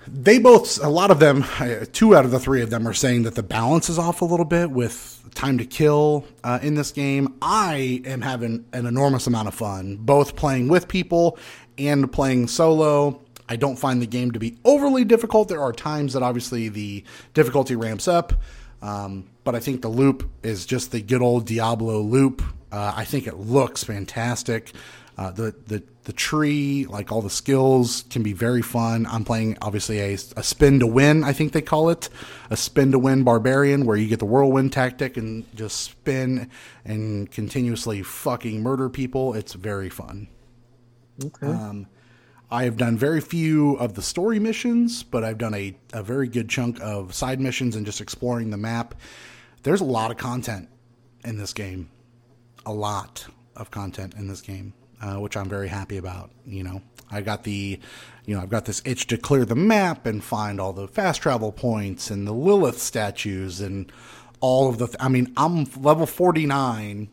they both, a lot of them, two out of the three of them are saying that the balance is off a little bit with time to kill uh, in this game. I am having an enormous amount of fun, both playing with people and playing solo. I don't find the game to be overly difficult. There are times that obviously the difficulty ramps up, um, but I think the loop is just the good old Diablo loop. Uh, I think it looks fantastic. Uh, the the the tree, like all the skills, can be very fun. I'm playing obviously a, a spin to win. I think they call it a spin to win barbarian, where you get the whirlwind tactic and just spin and continuously fucking murder people. It's very fun.
Okay.
Um, I have done very few of the story missions, but I've done a, a very good chunk of side missions and just exploring the map. There's a lot of content in this game, a lot of content in this game, uh, which I'm very happy about. You know, I got the, you know, I've got this itch to clear the map and find all the fast travel points and the Lilith statues and all of the. Th- I mean, I'm level 49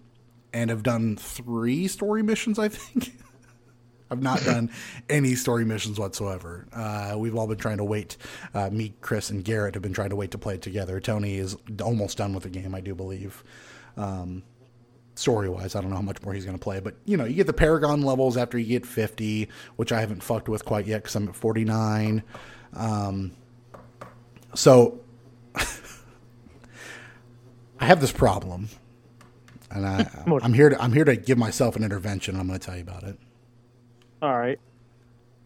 and have done three story missions. I think. I've not done any story missions whatsoever. Uh, we've all been trying to wait. Uh, me, Chris, and Garrett have been trying to wait to play it together. Tony is almost done with the game, I do believe. Um, story wise, I don't know how much more he's going to play, but you know, you get the Paragon levels after you get 50, which I haven't fucked with quite yet because I'm at 49. Um, so I have this problem, and I, I'm here to I'm here to give myself an intervention. I'm going to tell you about it.
All right.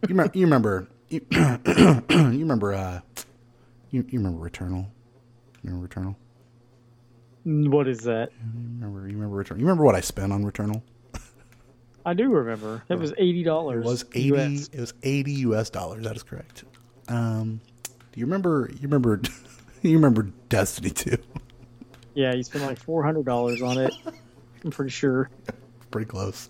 You, remember, you remember? You, you remember? Uh, you, you remember Returnal? You remember Returnal?
What is that?
You remember? You remember Returnal? You remember what I spent on Returnal?
I do remember. It was eighty dollars.
It was eighty. It was eighty U.S. dollars. That is correct. Um, do you remember? You remember? you remember Destiny Two?
Yeah, you spent like four hundred dollars on it. I'm pretty sure.
Pretty close.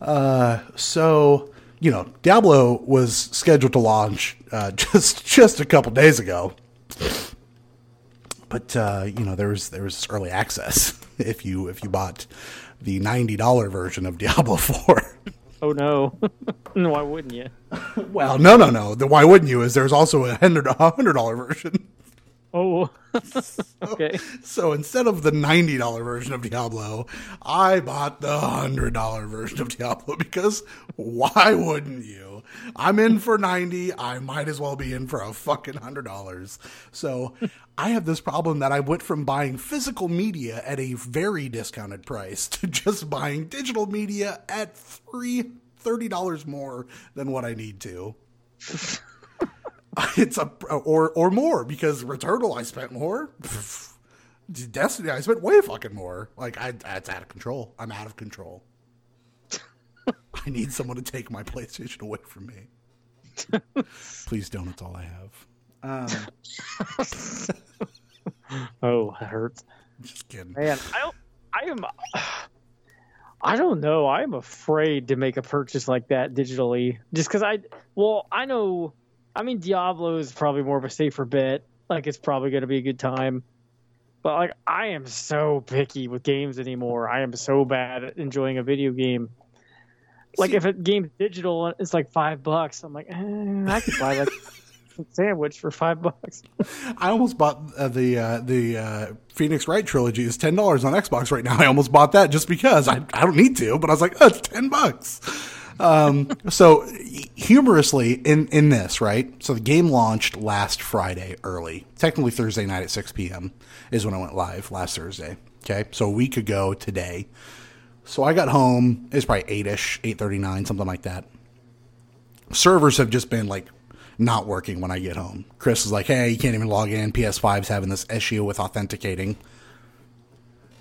Uh, so you know, Diablo was scheduled to launch uh, just just a couple days ago. But uh, you know there was there was early access if you if you bought the ninety dollar version of Diablo Four.
Oh no. no, why wouldn't you?
well, no, no, no. The why wouldn't you? Is there's also a hundred a hundred dollar version.
Oh. okay.
So instead of the ninety dollar version of Diablo, I bought the hundred dollar version of Diablo because why wouldn't you? I'm in for ninety. I might as well be in for a fucking hundred dollars. So I have this problem that I went from buying physical media at a very discounted price to just buying digital media at three thirty dollars more than what I need to. it's a or or more because Returnal I spent more. Destiny I spent way fucking more. Like I, it's out of control. I'm out of control. I need someone to take my PlayStation away from me. Please don't. It's all I have. Um,
Oh, that hurts.
just kidding.
Man, I don't, I am. I don't know. I'm afraid to make a purchase like that digitally, just because I. Well, I know. I mean, Diablo is probably more of a safer bet. Like, it's probably going to be a good time. But like, I am so picky with games anymore. I am so bad at enjoying a video game. Like,
See-
if a game's digital, it's like five bucks. I'm like, eh, I could buy like a sandwich for five bucks.
I almost bought uh, the uh, the uh, Phoenix Wright trilogy is ten dollars on Xbox right now. I almost bought that just because I I don't need to, but I was like, oh, it's ten bucks. Um, so humorously in in this right, so the game launched last Friday early, technically Thursday night at six p.m. is when I went live last Thursday. Okay, so a week ago today. So I got home. It's probably eight ish, eight thirty nine, something like that servers have just been like not working when I get home. Chris is like, "Hey, you can't even log in. PS5's having this issue with authenticating."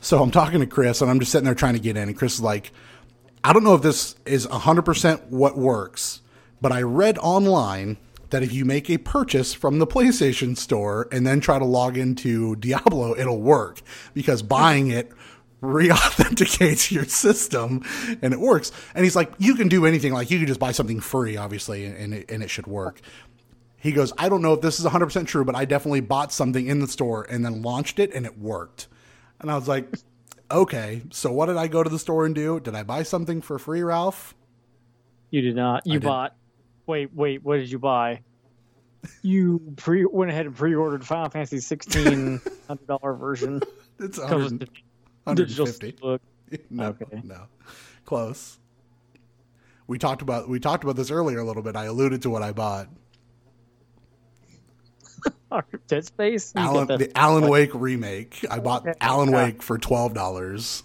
So I'm talking to Chris, and I'm just sitting there trying to get in, and Chris is like, "I don't know if this is 100% what works, but I read online that if you make a purchase from the PlayStation Store and then try to log into Diablo, it'll work because buying it." Re-authenticates your system and it works and he's like you can do anything like you can just buy something free obviously and, and, it, and it should work he goes i don't know if this is 100% true but i definitely bought something in the store and then launched it and it worked and i was like okay so what did i go to the store and do did i buy something for free ralph
You did not. You bought. Wait, wait. What did you buy? You pre went ahead and pre-ordered Final Fantasy 16 hundred dollar version.
it's
Comes
100,
with the digital
150
book.
no
Okay.
no close we talked about we talked about this earlier a little bit i alluded to what i bought
Dead Space.
Alan, the Alan Wake remake. I bought
Okay.
Alan. Wake for twelve dollars,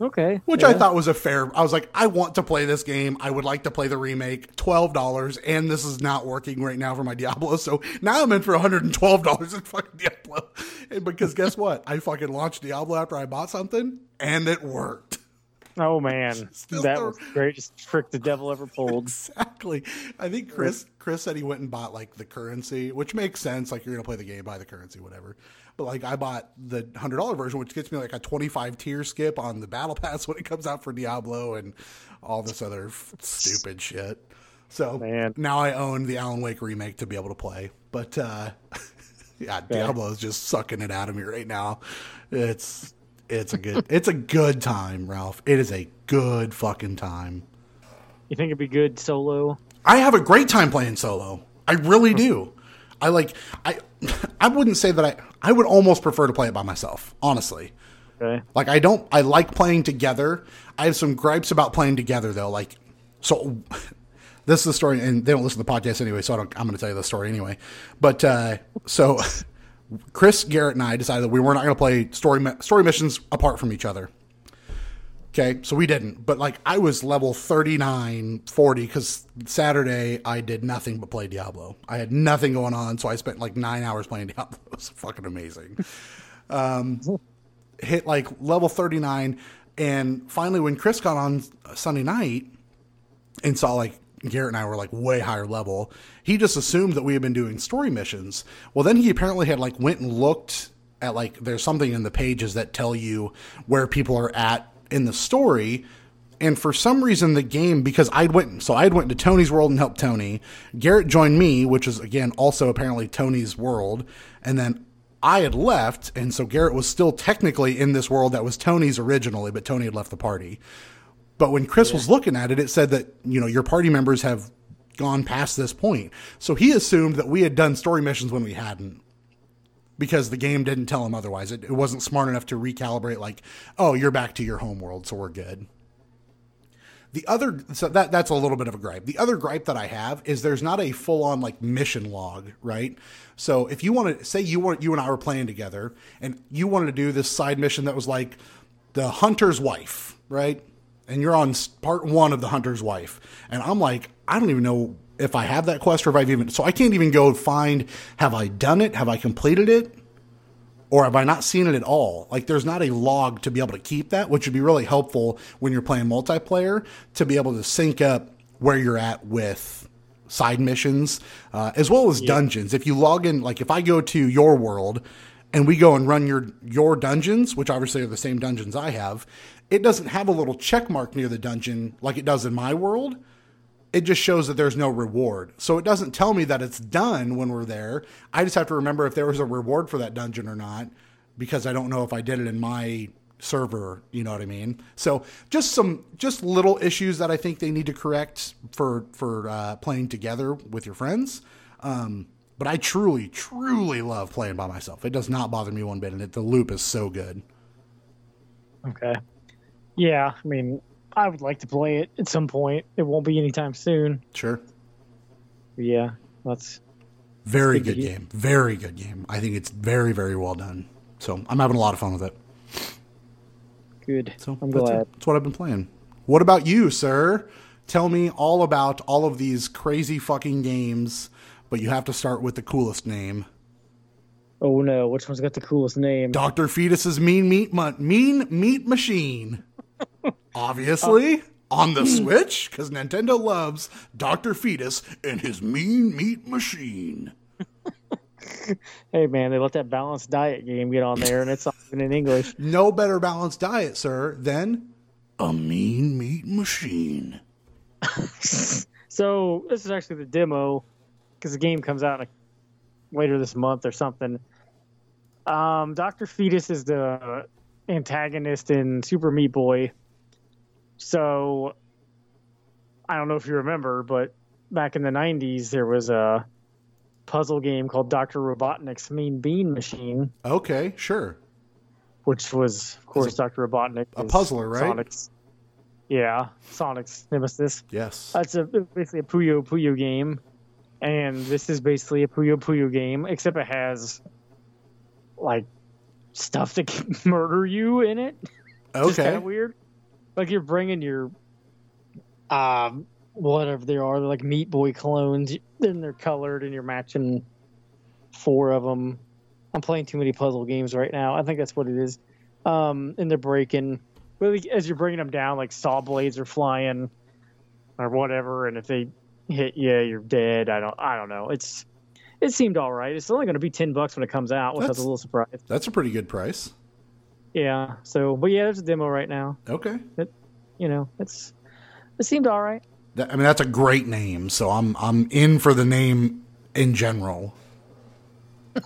Okay.
which I thought was a fair. I was like, I want to play this game. I would like to play the remake. Twelve dollars, and this is not working right now for my Diablo. So now I'm in for one hundred and twelve dollars in fucking Diablo. And because guess what? I fucking launched Diablo after I bought something, and it worked.
Oh man,
Still
that
the-
was the greatest trick the devil ever pulled.
Exactly. I think Chris Chris said he went and bought like the currency, which makes sense. Like you're gonna play the game, buy the currency, whatever. But like I bought the hundred dollar version, which gets me like a twenty five tier skip on the battle pass when it comes out for Diablo and all this other f- stupid shit. So
Man.
now I own the Alan Wake remake to be able to play. But uh yeah, Diablo is just sucking it out of me right now. It's it's a good it's a good time, Ralph. It is a good fucking time.
You think it'd be good solo?
I have a great time playing solo. I really do. I like I I wouldn't say that I I would almost prefer to play it by myself, honestly.
Okay.
Like I don't I like playing together. I have some gripes about playing together though. Like so this is the story and they don't listen to the podcast anyway, so I don't I'm gonna tell you the story anyway. But uh so Chris Garrett and I decided that we were not going to play story story missions apart from each other. Okay, so we didn't. But like I was level 39, 40 cuz Saturday I did nothing but play Diablo. I had nothing going on, so I spent like 9 hours playing Diablo. It was fucking amazing. Um hit like level 39 and finally when Chris got on Sunday night and saw like Garrett and I were like way higher level. He just assumed that we had been doing story missions. Well, then he apparently had like went and looked at like there's something in the pages that tell you where people are at in the story. And for some reason, the game because I went so I went to Tony's world and helped Tony. Garrett joined me, which is again also apparently Tony's world, and then I had left, and so Garrett was still technically in this world that was Tony's originally, but Tony had left the party. But when Chris was looking at it, it said that, you know, your party members have gone past this point. So he assumed that we had done story missions when we hadn't because the game didn't tell him otherwise. It, it wasn't smart enough to recalibrate, like, oh, you're back to your home world, so we're good. The other, so that that's a little bit of a gripe. The other gripe that I have is there's not a full on like mission log, right? So if you want to say you want you and I were playing together, and you wanted to do this side mission that was like the hunter's wife, right? And you're on part one of the hunter's wife, and I'm like, I don't even know if I have that quest or if I've even, so I can't even go find have I done it, have I completed it, or have I not seen it at all? Like, there's not a log to be able to keep that, which would be really helpful when you're playing multiplayer to be able to sync up where you're at with side missions, uh, as well as dungeons. If you log in, like if I go to your world and we go and run your your dungeons, which obviously are the same dungeons I have, it doesn't have a little check mark near the dungeon like it does in my world it just shows that there's no reward. So it doesn't tell me that it's done when we're there. I just have to remember if there was a reward for that dungeon or not because I don't know if I did it in my server, you know what I mean? So just some just little issues that I think they need to correct for for uh, playing together with your friends. Um, but I truly, truly love playing by myself. It does not bother me one bit, and it, the loop is so good.
Okay. Yeah, I mean, I would like to play it at some point. It won't be anytime soon.
Sure.
Yeah, that's
Very
Good hear.
game. Very good game. I think it's very, very well done. So I'm having a lot of fun with it.
good.
So
I'm
that's,
glad.
it. that's what I've been playing. What about you, sir? Tell me all about all of these crazy fucking games, but you have to start with the coolest name.
Oh no, which one's got the coolest name?
Dr. Fetus's Mean Meat Mean Meat Machine. Obviously, on the Switch, because Nintendo loves Dr. Fetus and his Mean Meat Machine.
Hey man, they let that balanced diet game get on there, and it's not even in English.
No better balanced diet, sir, than a Mean Meat Machine.
So this is actually the demo because the game comes out like, later this month or something. Um, Doctor Fetus is the antagonist in Super Meat Boy. So I don't know if you remember, but back in the '90s there was a puzzle game called Doctor Robotnik's Mean Bean Machine,
Okay, sure.
which was, of course, Doctor Robotnik.
a puzzler, right?
Sonic's, yeah, Sonic's nemesis.
Yes.
That's a basically a Puyo Puyo game, and this is basically a Puyo Puyo game, except it has like stuff that can murder you in it. Just kind
okay.
of weird. Like you're bringing your um whatever they are, they're like Meat Boy clones, and they're colored, and you're matching four of them. I'm playing too many puzzle games right now. I think that's what it is. Um, and they're breaking. Really, as you're bringing them down, like saw blades are flying, or whatever. And if they hit you, you're dead. I don't. I don't know. It's. It seemed all right. It's only going to be ten bucks when it comes out, which I was
That's-
a little surprised.
That's a pretty good price.
Yeah. So, but yeah, there's a demo right now.
Okay.
It, You know, it's. It seemed all right.
That, I mean, that's a great name. So I'm I'm in for the name in general.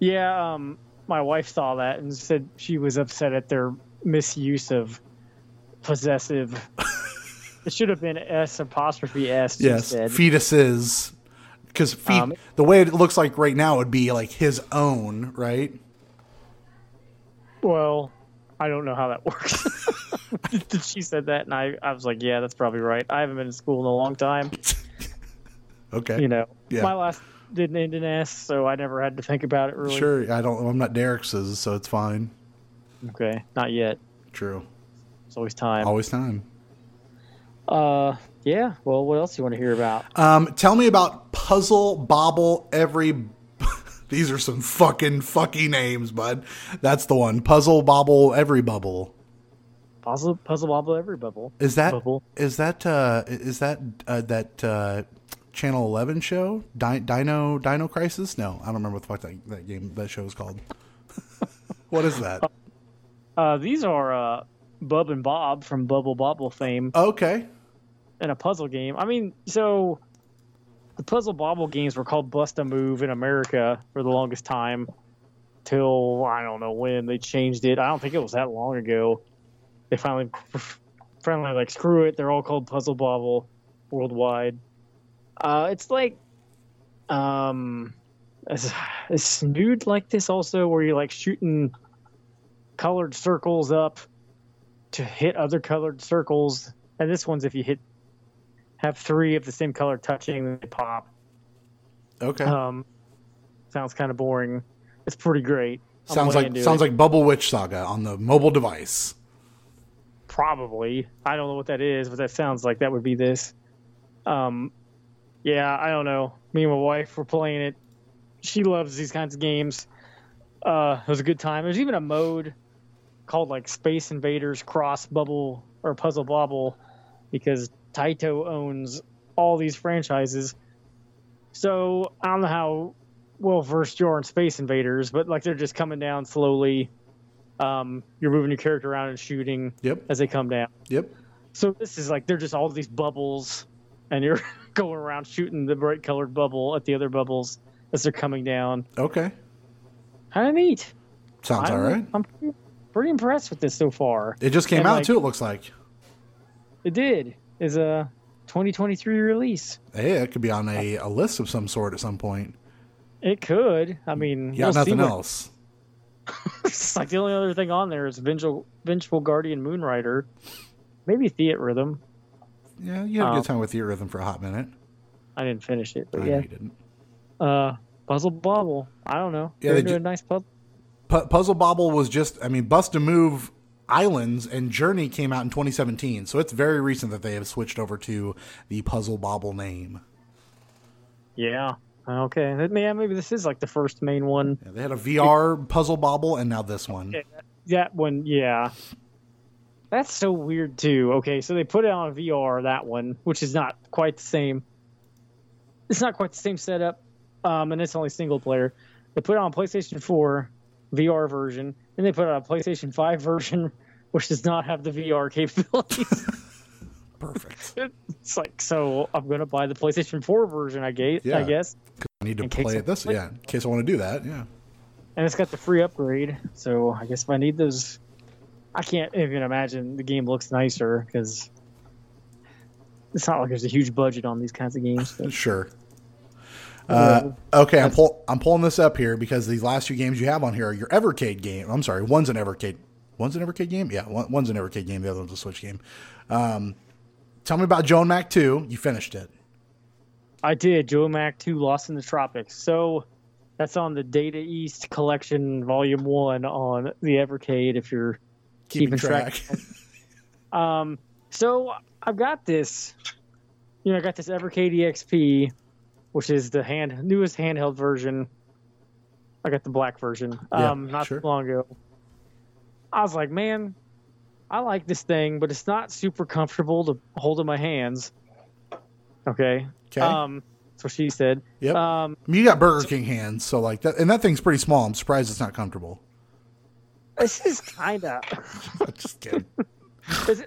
Yeah, um, my wife saw that and said she was upset at their misuse of possessive. it should have been S apostrophe S
Yes, fetuses. Because feet,
Um,
the way it looks like right now would be like his own, right?
Well, I don't know how that works. she said that, and I, I was like, yeah, that's probably right. I haven't been in school in a long time.
Okay.
You know,
Yeah.
my last didn't end in S, so I never had to think about it really.
Sure. I don't. I'm not Derrick's, so it's fine.
Okay, not yet.
True.
It's always time.
Always time.
Uh, yeah. Well, what else do you want to hear about?
Um, tell me about Puzzle Bobble Every. These are some fucking fucking names, bud. That's the one. Puzzle Bobble Every Bubble.
Puzzle, puzzle, bobble, every bubble.
Is that
Bubble.
is that uh, is that uh, that uh, Channel Eleven show Di- Dino Dino Crisis? No, I don't remember what the fuck that, that game that show is called. what is that?
Uh, these are uh, Bub and Bob from Bubble Bobble fame
Okay,
in a puzzle game. I mean, so the puzzle bobble games were called Bust a Move in America for the longest time, till I don't know when they changed it. I don't think it was that long ago. They finally, finally like screw it. They're all called Puzzle Bobble worldwide. Uh, it's like, um, is, nude like this also, where you're like shooting colored circles up to hit other colored circles, and this one's if you hit have three of the same color touching, they pop.
Okay.
Um, sounds kind of boring. It's pretty great. I'm
sounds like sounds
it.
like Bubble Witch Saga on the mobile device.
probably. I don't know what that is, but that sounds like that would be this. Um, yeah, I don't know. Me and my wife were playing it. She loves these kinds of games. Uh, it was a good time. There's even a mode called like Space Invaders Cross Bubble or Puzzle Bobble because Taito owns all these franchises. So I don't know how well versed you are in Space Invaders, but like they're just coming down slowly. Um, you're moving your character around and shooting
Yep.
as they come down.
Yep.
So this is like they're just all these bubbles, and you're going around shooting the bright colored bubble at the other bubbles as they're coming down.
Okay.
Kind of neat.
Sounds all
I'm,
right.
I'm pretty, pretty impressed with this so far.
It just came
and,
out
like-
too. It looks like.
It did is a 2023 release.
Hey, it could be on a, a list of some sort at some point.
It could. I mean,
got
we'll
nothing else.
it's like the only other thing on there is Vengeful, Vengeful Guardian Moonrider, maybe Theatrhythm.
Yeah, you had a
Um,
good time with your rhythm for a hot minute.
I didn't finish it,
I
but
know
yeah.
you didn't.
Uh, Puzzle Bobble. I don't know.
Yeah,
They're
they
into
ju-
a nice puzzle.
Pu- Puzzle Bobble was just, I mean, Bust a Move Islands and Journey came out in 2017, so it's very recent that they have switched over to the Puzzle Bobble name.
Yeah. Okay. Yeah, maybe this is like the first main one.
Yeah, they had a VR Puzzle Bobble and now this one.
Okay. That one, yeah. That's so weird too. Okay, so they put it on VR that one, which is not quite the same. It's not quite the same setup, um, and it's only single player. They put it on PlayStation 4 VR version, and they put out a PlayStation 5 version, which does not have the VR capabilities.
Perfect.
it's like, so I'm gonna buy the PlayStation 4 version, I guess.
Yeah.
I guess.
I need to play it this, yeah, in case I want to do that. Yeah.
and it's got the free upgrade. So I guess if I need those, I can't even imagine the game looks nicer because it's not like there's a huge budget on these kinds of games.
Sure. Uh, okay, I'm, pull, I'm pulling this up here because these last two games you have on here are your Evercade game. I'm sorry, one's an Evercade. One's an Evercade game? Yeah, one, one's an Evercade game. The other one's a Switch game. Um, tell me about Joe and Mac 2. You finished it.
I did Joe and Mac 2 Lost in the Tropics. So that's on the Data East Collection Volume 1 on the Evercade if you're
Keeping,
Keeping track.
track.
Um, so I've got this, you know, I got this Evercade EXP, which is the hand newest handheld version. I got the black version,
Yeah,
um, not
sure.
too long ago. I was like, man, I like this thing, but it's not super comfortable to hold in my hands. Okay.
Okay.
Um, that's what she said.
Yep.
Um,
I mean, you got Burger King hands, so like that, and that thing's pretty small. I'm surprised it's not comfortable.
this is kind of.
Just kidding.
it's,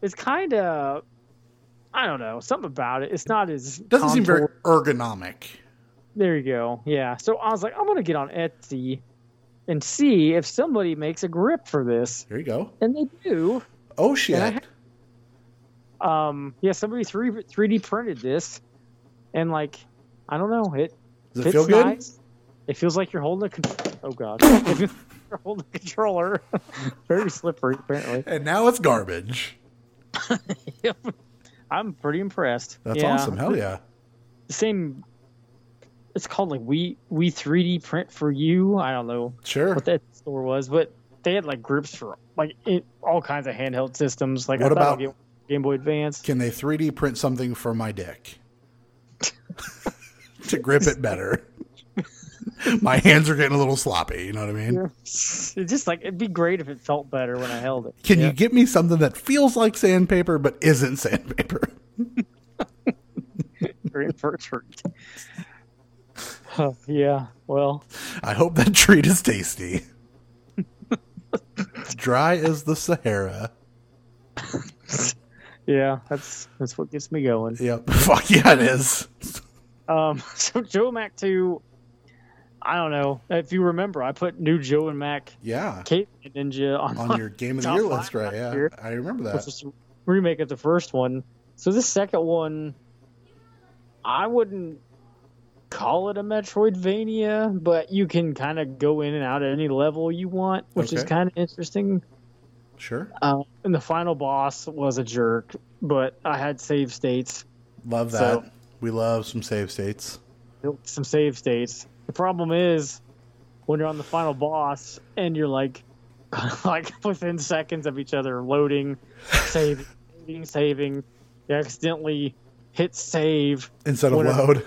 it's kind of I don't know something about it. It's not as
Doesn't seem very ergonomic.
There you go. Yeah. So I was like, I'm gonna get on Etsy and see if somebody makes a grip for this,
There you go.
and they do.
Oh shit!
And I Um, yeah, somebody three three D printed this, and like, I don't know, it
Does it
fits
feel good?
nice. It feels like you're holding a. Con- oh god, It feels like you're holding a controller. Very slippery, apparently.
And now it's garbage.
I'm pretty impressed.
That's
Yeah.
awesome. Hell yeah.
the same it's called like we we 3d print for you i don't know
Sure.
what that store was but they had like grips for like it, all kinds of handheld systems like
What
I
about-
get game boy advance
Can they 3D print something for my dick to grip it better? my hands are getting a little sloppy. You know what I mean?
it's just like it'd be great if it felt better when i held it
Can
Yeah.
you get me something that feels like sandpaper but isn't sandpaper?
Great for a treat Huh, yeah well
I hope that treat is tasty. Dry as the Sahara.
yeah that's that's what gets me going
Yep. Fuck yeah, it is.
Um, so Joe Mac 2, I don't know if you remember. I put New Joe and Mac
Yeah.
Caveman Ninja on,
On your game of the year list, right? Yeah.
year,
I remember
which
that.
was a remake of the first one. So this second one, I wouldn't call it a Metroidvania, but you can kind of go in and out at any level you want, which is kind of interesting.
Sure.
Uh, and the final boss was a jerk, but I had save states,
Love that.
So-
we love some save states.
some save states. The problem is when you're on the final boss and you're like, like within seconds of each other, loading, saving, saving, saving. You accidentally hit save
Instead of
Whatever.
load.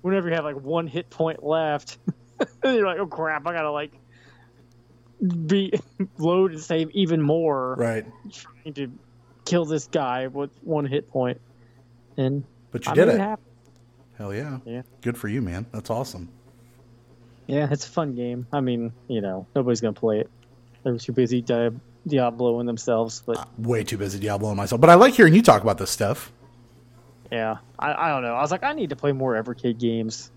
whenever you have like one hit point left. you're like, oh crap, I gotta like be load and save even more
Right.
trying to kill this guy with one hit point. And
But you
I
did
made
it. Hell yeah.
Yeah.
Good for you, man. That's awesome.
Yeah, it's a fun game. I mean, you know, nobody's gonna play it. They're too busy di- Diabloing themselves. But
Way too busy Diablo myself. But I like hearing you talk about this stuff.
yeah, I, I don't know. I was like, I need to play more Evercade games.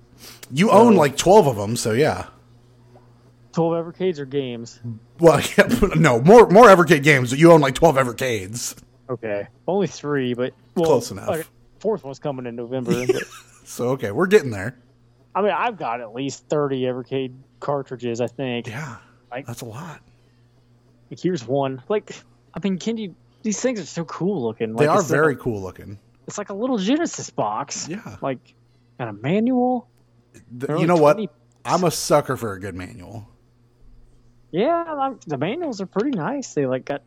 You own like 12 of them, so yeah.
Twelve Evercades or games?
Well, yeah, no, more more Evercade games. You own like 12 Evercades.
Okay, only three, but well,
Close enough.
okay, fourth one's coming in November. but,
So, okay, we're getting there.
I mean, I've got at least thirty Evercade cartridges. I think.
Yeah.
Like-
That's a lot.
Like, here's one. Like, I mean, can you? These things are so cool looking.
They are very
Like,
cool looking.
it's like a little Genesis box.
Yeah.
Like, and a manual.
Th-
They're
you
only
know what? I'm a sucker for a good manual.
Yeah, like, the manuals are pretty nice. They like got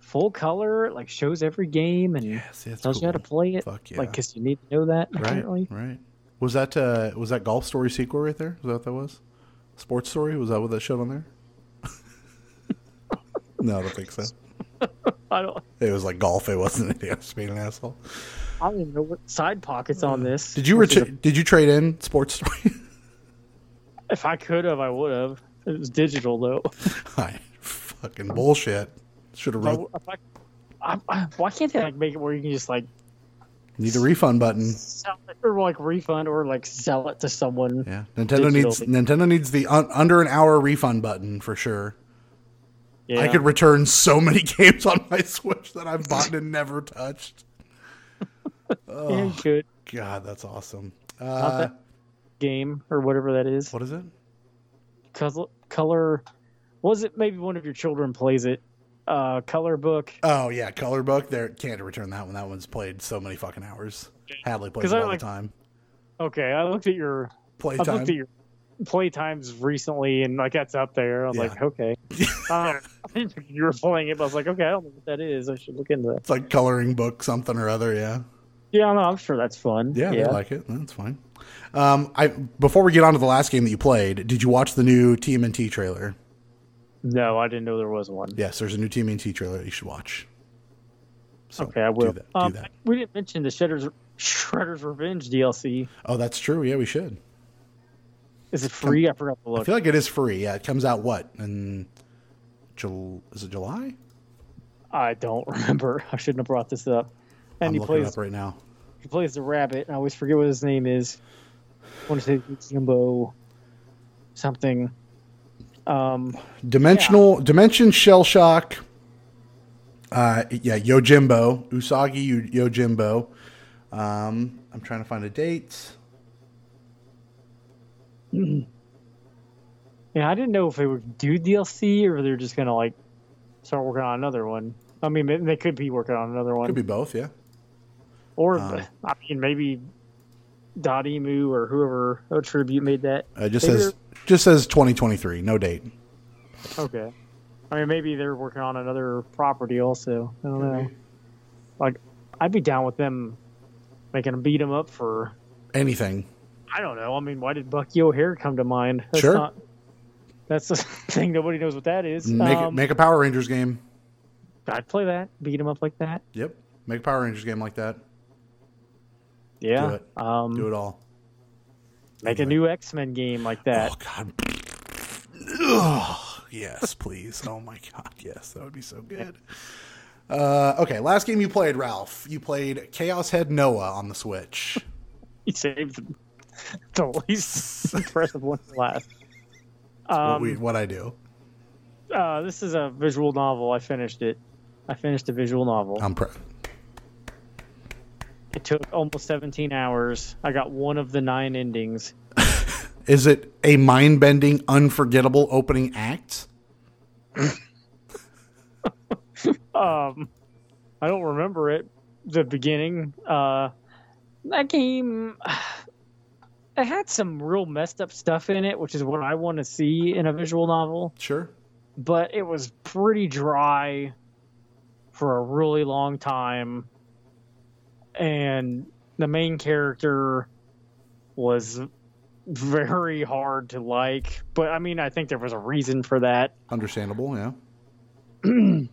full color, it, like shows every game and
Yes,
tells you how to play it.
Fuck yeah.
Like, cause you need to know that
Right,
apparently.
right. Was that uh, was that Golf Story sequel right there? Was that what that was? Sports Story? Was that what that showed on there? no, I don't think so.
I don't.
It was like golf. It wasn't anything. Was being an asshole.
I don't even know what side pockets on this.
Did you ret- did you trade in Sports Story?
if I could have, I would have. It was digital though.
I fucking bullshit. Should have wrote
I- I- I- why can't they like make it where you can just like
need a refund button.
sell it or like refund or like sell it to someone?
Yeah, Nintendo needs Nintendo needs the un- under an hour refund button for sure.
Yeah.
I could return so many games on my Switch that I've bought and never touched.
yeah, you could.
God, that's awesome. Uh,
that game or whatever that is.
what is it?
Color, color. Was it maybe one of your children plays it? Uh, color book.
Oh yeah, Color Book. There can't return that one. That one's played so many fucking hours. Hadley plays it all
like-
the time.
Okay, I looked at your I looked at your play times recently, and like that's up there. I was
Yeah.
like, okay. I you were playing it, but I was like, okay, I don't know what that is. I should look into that.
It's like coloring book something or other. Yeah.
Yeah, no, I'm sure that's fun.
Yeah,
yeah.
I like it. That's fine. Um, I before we get on to the last game that you played, did you watch the new TMNT trailer?
No, I didn't know there was one.
Yes, there's a new TMNT trailer that you should watch. So,
okay, I will.
Do that. do
um,
that.
We didn't mention the Shredder's Shredder's Revenge DLC.
Oh, that's true. Yeah, we should.
Is it free? I forgot to look.
I feel like it is free. Yeah, it comes out what in Jul- is it July?
I don't remember. I shouldn't have brought this up. And
I'm
he
looking
plays
up right now.
he plays the rabbit, and I always forget what his name is. I want to say Jimbo something. Um,
Dimensional Dimension Shell Shock. Uh, yeah, Yojimbo Usagi Yo- Yojimbo. Um, I'm trying to find a date.
yeah, I didn't know if they would do DLC or they're just gonna like start working on another one. I mean, they- could be working on another one,
Could be both. Yeah.
or
uh,
I mean, maybe Dotemu or whoever a tribute made that.
Uh, it just
Maybe
says just says 2023, no date.
Okay. I mean, maybe they're working on another property also. I don't know. Like, I'd be down with them making them beat 'em up for.
Anything.
I don't know. I mean, why did Bucky O'Hare come to mind? That's
Sure.
Not, that's the thing. Nobody knows what that is.
Make
Um,
make a Power Rangers game.
I'd play that. Beat 'em up like that.
Yep. Make a Power Rangers game like that.
Yeah.
Do it.
Um,
Do it all.
Make a new X Men game like that.
Oh God. Ugh, yes, please. Oh my God. Yes, that would be so good. Uh, okay, last game you played, Ralph. You played Chaos Head Noah on the Switch.
He saved. the least impressive one last.
what,
Um,
we, what I do.
uh, this is a visual novel. I finished it. I finished a visual novel.
I'm pre-
It took almost 17 hours. I got one of the nine endings.
Is it a mind bending, unforgettable opening act?
Um, I don't remember it. The beginning. Uh, that game. It had some real messed up stuff in it, which is what I want to see in a visual novel.
Sure.
But it was pretty dry for a really long time, and the main character was very hard to like. But I mean, I think there was a reason for that.
Understandable, yeah.
and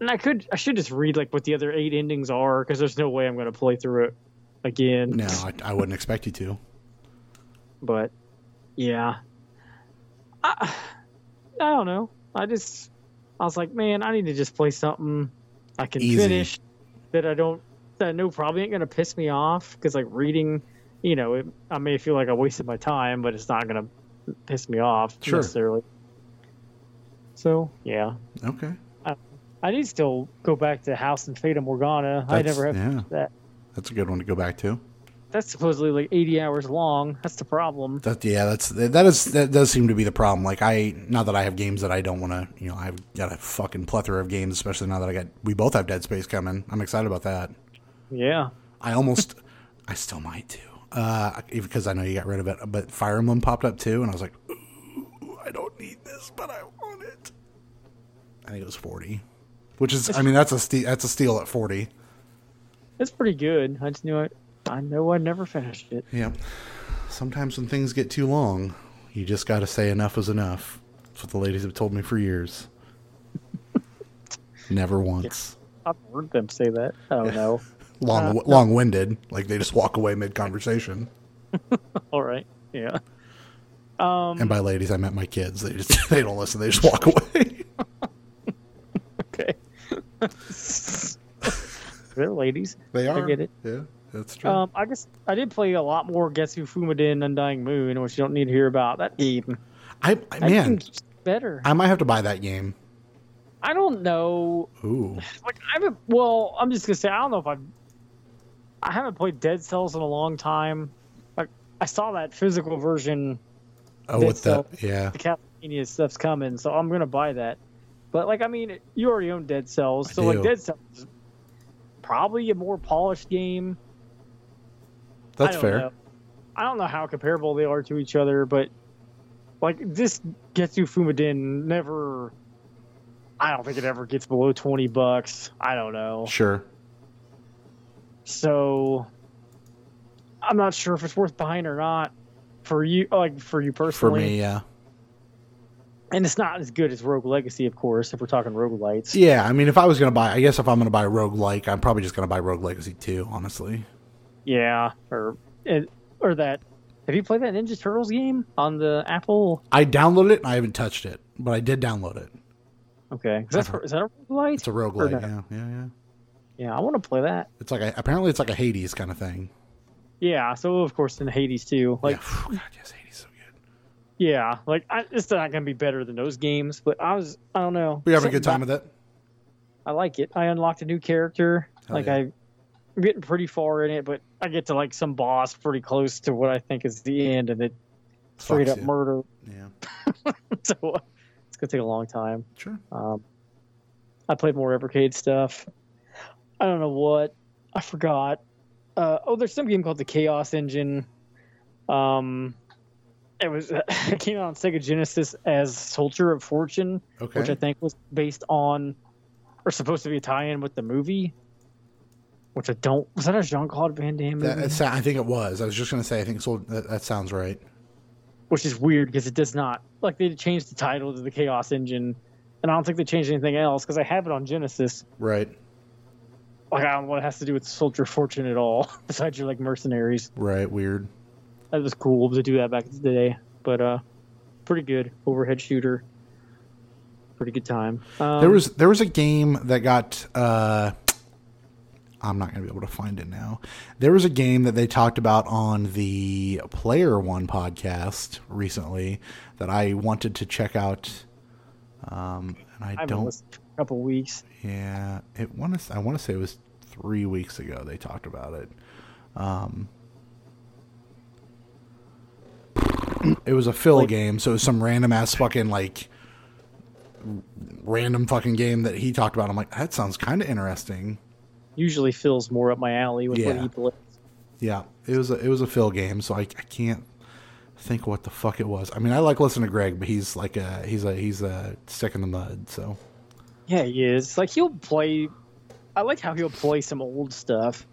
I could I should just read like what the other eight endings are because there's no way I'm going to play through it again.
No, I, I wouldn't expect you to.
But yeah, I, I don't know. I just I was like, man, I need to just play something I can
Easy.
finish that I don't that I know probably ain't to piss me off because like reading, you know, it, I may feel like I wasted my time, but it's not to piss me off
Sure.
necessarily. So yeah.
Okay.
I need to still go back to House in Fata Morgana. I never have
yeah.
that.
That's a good one to go back to.
That's supposedly like 80 hours long. That's the problem.
That yeah, that's that is that does seem to be the problem. Like I, not that I have games that I don't want to, you know, I've got a fucking plethora of games, especially now that I got we both have Dead Space coming. I'm excited about that.
Yeah.
I almost, I still might too, uh, because I know you got rid of it. But Fire Emblem popped up too, and I was like, Ooh, I don't need this, but I want it. I think it was forty, which is, I mean, that's a ste- that's a steal at forty.
It's pretty good. I just knew it. I know I never finished it.
Yeah. Sometimes when things get too long, you just got to say enough is enough. That's what the ladies have told me for years. Never once.
I've heard them say that. I don't know.
Long,
Uh,
long-winded. Like they just walk away mid-conversation.
All right. Yeah. Um,
And by ladies, I meant my kids. They just they don't listen. They just walk away.
okay. They're ladies.
They are.
I get it.
Yeah, that's true.
Um, I guess I did play a lot more Getsu Fuma Den Undying Moon, which you don't need to hear about. That game.
I, I
That
man,
better.
I might have to buy that game.
I don't know
Ooh,
like I haven't. Well, I'm just gonna say I don't know if I've. I haven't played Dead Cells in a long time. Like I saw that physical version,
oh, with the yeah,
the Castlevania stuff's coming, so I'm gonna buy that. But like, I mean, you already own Dead Cells,
I
so like. Dead Cells is probably a more polished game. I
that's
don't
fair.
know. I don't know how comparable they are to each other, but like this Getsu Fuma Den never. I don't think it ever gets below twenty bucks. I don't know.
Sure.
So I'm not sure if it's worth buying or not for you, like for you personally.
For me, yeah.
And it's not as good as Rogue Legacy, of course, if we're talking roguelites.
Yeah, I mean, if I was gonna buy, I guess if I'm gonna buy roguelike, I'm probably just gonna buy Rogue Legacy 2, honestly.
Yeah, or or that. Have you played that Ninja Turtles game on the Apple?
I downloaded it and I haven't touched it, but I did download it.
Okay, is that, is that a roguelite?
It's a Rogue
Or no?
yeah, yeah, yeah.
Yeah, I want to play that.
It's like a, apparently it's like a Hades kind of thing.
Yeah, so of course in Hades too. Like,
yeah, God, yes, Hades is so good.
yeah, like I, it's not gonna be better than those games, but I was, I don't know.
We having a good time with it.
I like it. I unlocked a new character.
Hell
like
yeah.
I, I'm getting pretty far in it, but I get to like some boss pretty close to what I think is the end, and it straight up murder.
Yeah,
so uh, it's gonna take a long time.
sure.
Um, I played more Evercade stuff. I don't know what I forgot. Uh, oh, there's some game called the Chaos Engine. Um, it was it came out on Sega Genesis as Soldier of Fortune,
Okay.
which I think was based on or supposed to be a tie-in with the movie. Which I don't. Was that a Jean Claude Van Damme movie?
That, I think it was. I was just gonna say. I think so. That, that sounds right.
which is weird because it does not like they changed the title to the Chaos Engine, and I don't think they changed anything else because I have it on Genesis.
Right.
Like I don't know what it has to do with Soldier Fortune at all, besides your like mercenaries.
Right. Weird.
That was cool to do that back in the day, but uh, pretty good overhead shooter. Pretty good time. Um,
There was there was a game that got uh I'm not going to be able to find it now. There was a game that they talked about on the Player One podcast recently that I wanted to check out. Um, and I,
I
don't.
a couple weeks.
Yeah, it want to. I want to say it was three weeks ago they talked about it. Um, it was a fill
Like-
game, so it was some random ass fucking like random fucking game that he talked about. I'm like, that sounds kind of interesting.
Usually feels more up my alley with what
Yeah.
he plays.
Yeah, it was a it was a fill game, so I, I can't think what the fuck it was. I mean, I like listening to Greg, but he's like a he's a he's a stick in the mud. So
Yeah, he is. Like he'll play. I like how he'll play some old stuff,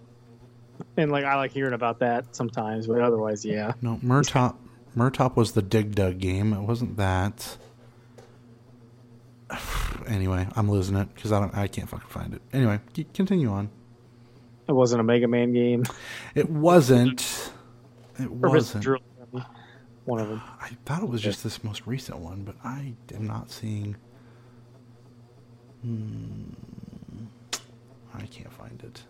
and like I like hearing about that sometimes. But otherwise, yeah.
no, Murtop Murtop was the Dig Dug game. It wasn't that. Anyway, I'm losing it because I don't I can't fucking find it. Anyway, continue on.
It wasn't a Mega Man game.
It wasn't. It wasn't.
One of them.
I thought it was just this most recent one, but I am not seeing. Hmm. I can't find it.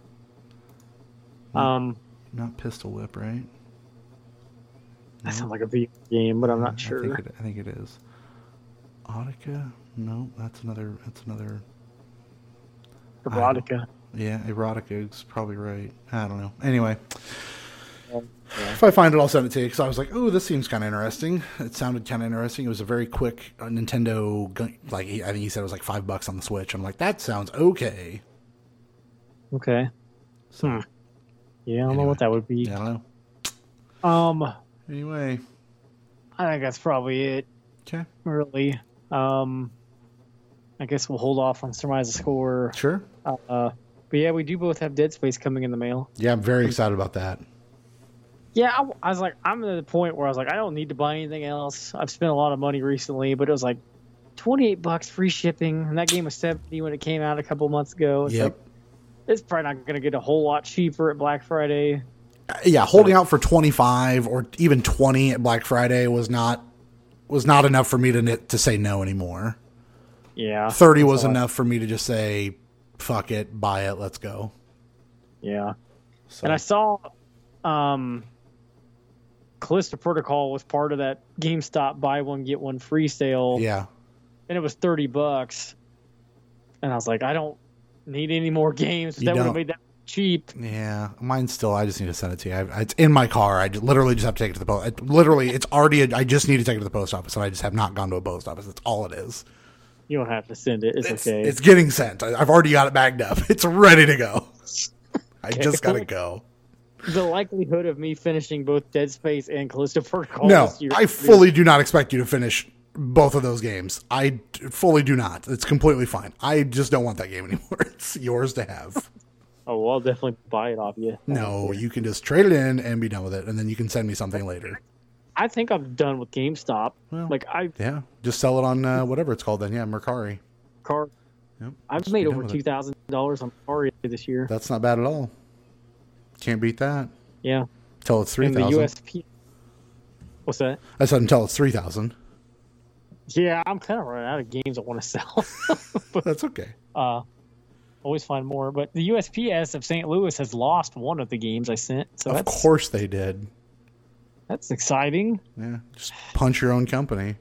Um,
Not Pistol Whip, right?
that sounds like a video game, but I'm
I
not sure.
think it, I think it is. Audica? No, that's another. That's another.
Erotica.
Yeah, Erotica is probably right. I don't know. Anyway,
Yeah.
if I find it, I'll send it to you because I was like, "Oh, this seems kind of interesting." It sounded kind of interesting. It was a very quick uh, Nintendo. gun- Like he- I think he said it was like five bucks on the Switch. I'm like, that sounds okay.
Okay. Hmm. Yeah, I don't know what that would be.
Yeah, I don't know.
Um,
Anyway,
I think that's probably it.
okay,
Really. Um, I guess we'll hold off on surmise the score.
sure.
Uh, but yeah, we do both have Dead Space coming in the mail.
Yeah, I'm very excited about that.
Yeah, I, I was like, I'm at the point where I was like, I don't need to buy anything else. I've spent a lot of money recently, but it was like 28 bucks free shipping, and that game was 70 when it came out a couple months ago. It's
Yep.
like, it's probably not going to get a whole lot cheaper at Black Friday.
yeah, holding out for 25 or even 20 at Black Friday was not was not enough for me to to say no anymore.
Yeah.
30 was enough for me to just say fuck it, buy it, let's go.
Yeah.
So,
And I saw um Callisto Protocol was part of that GameStop buy one get one free sale
yeah.
and it was 30 bucks. And I was like, I don't need any more games. That would have made that cheap.
Yeah, mine's still. I just need to send it to you. I, it's in my car. I just, literally just have to take it to the post. It, literally, it's already. A, I just need to take it to the post office, and I just have not gone to a post office. That's all it is.
You don't have to send it. It's,
It's,
okay.
it's getting sent. I, I've already got it bagged up. It's ready to go. I just gotta go.
the likelihood of me finishing both Dead Space and Callisto Protocol
No. I fully do not expect you to finish both of those games. I fully do not. It's completely fine. I just don't want that game anymore. It's yours to have.
Oh, well, I'll definitely buy it off you.
No, you can just trade it in and be done with it, and then you can send me something later.
I think I'm done with GameStop.
Well,
like I
Yeah, just sell it on uh, whatever it's called then. Yeah, Mercari.
car
Yep,
I've made over two thousand dollars on Atari this year.
That's not bad at all. Can't beat that.
Yeah.
Until it's three thousand.
USP What's that?
I said until it's three thousand.
Yeah, I'm kind of running out of games I want to sell.
But that's okay.
uh, always find more. But the USPS of St. Louis has lost one of the games I sent, so
of course they did.
That's exciting.
Yeah, just punch your own company.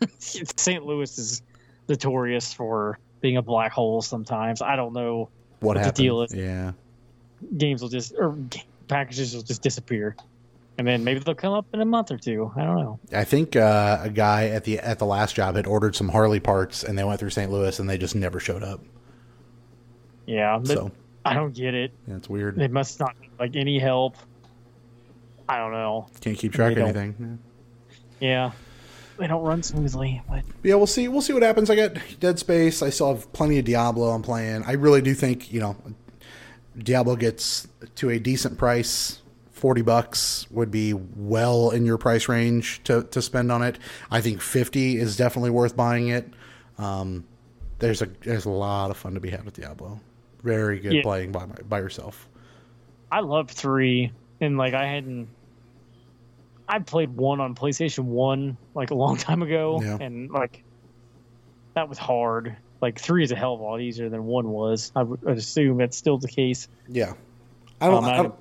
St. Louis is notorious for being a black hole. Sometimes I don't know.
What
the deal is-
Yeah.
Games will just or packages will just disappear, and then maybe they'll come up in a month or two. I don't know.
I think uh, a guy at the at the last job had ordered some Harley parts, and they went through St. Louis, and they just never showed up.
Yeah,
So
I don't get it.
yeah, it's weird.
They must not like any help. I don't know.
Can't keep track of
They
anything.
Yeah, they don't run smoothly, but
Yeah, we'll see. We'll see what happens. I got Dead Space. I still have plenty of Diablo I'm playing. I really do think you know Diablo gets to a decent price. Forty bucks would be well in your price range to, to spend on it. I think fifty is definitely worth buying it. Um, there's a there's a lot of fun to be had with Diablo. Very good
Yeah.
playing by my, by yourself.
I love three, and like I hadn't. I played one on PlayStation One like a long time ago,
Yeah.
and like that was hard. like three is a hell of a lot easier than one was. I would assume that's still the case.
Yeah. I don't,
Um,
I
I-
don't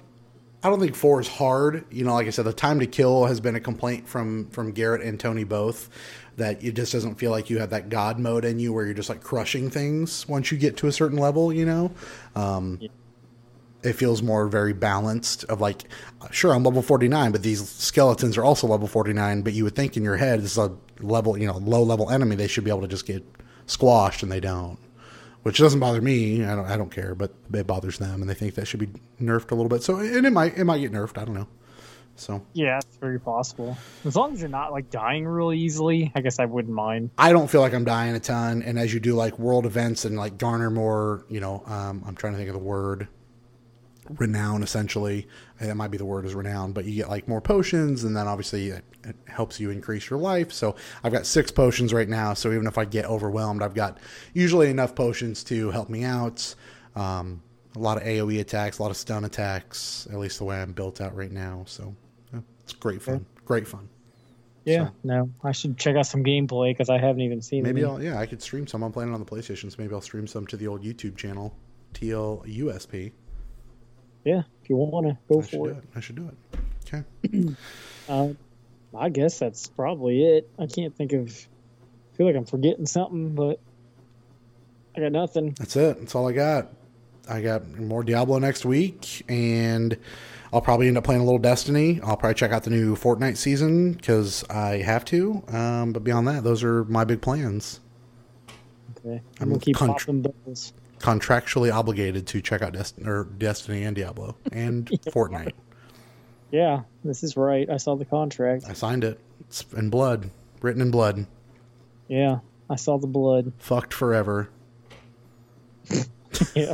I don't think four is hard. You know, like I said, the time to kill has been a complaint from from Garrett and Tony both. That it just doesn't feel like you have that God mode in you where you're just like crushing things once you get to a certain level. You know, um, it feels more very balanced. Of like, sure, I'm level 49, but these skeletons are also level 49. But you would think in your head, this is a level, you know, low level enemy. They should be able to just get squashed, and they don't which doesn't bother me. I don't, I don't care, but it bothers them, and they think that should be nerfed a little bit. So, and it might, it might get nerfed. I don't know. So,
Yeah, it's very possible. As long as you're not like dying really easily, I guess I wouldn't mind.
I don't feel like I'm dying a ton. And as you do like world events and like garner more, you know, um, I'm trying to think of the word renown essentially. And that might be the word is renown, but you get like more potions, and then obviously it, it helps you increase your life. So I've got six potions right now. So even if I get overwhelmed, I've got usually enough potions to help me out. Um, a lot of AOE attacks, a lot of stun attacks, at least the way I'm built out right now. So yeah, it's great fun. Great fun.
Yeah,
So-
no, I should check out some gameplay because I haven't even seen
Maybe
any.
I'll yeah, I could stream some. I'm playing it on the PlayStation, so maybe I'll stream some to the old YouTube channel, TLUSP.
Yeah, if you want to go
I
for it.
it. I should do it. Okay.
Um, I guess that's probably it. I can't think of. I feel like I'm forgetting something, but I got nothing.
That's it. That's all I got. I got more Diablo next week, and I'll probably end up playing a little Destiny. I'll probably check out the new Fortnite season because I have to. Um, but beyond that, those are my big plans.
Okay,
I'm
I'm gonna keep
contr-
popping bubbles.
Contractually obligated to check out Dest- or Destiny and Diablo and Fortnite.
Yeah, this is right. I saw the contract.
I signed it. It's in blood, written in blood.
Yeah, I saw the blood.
Fucked forever
Yeah.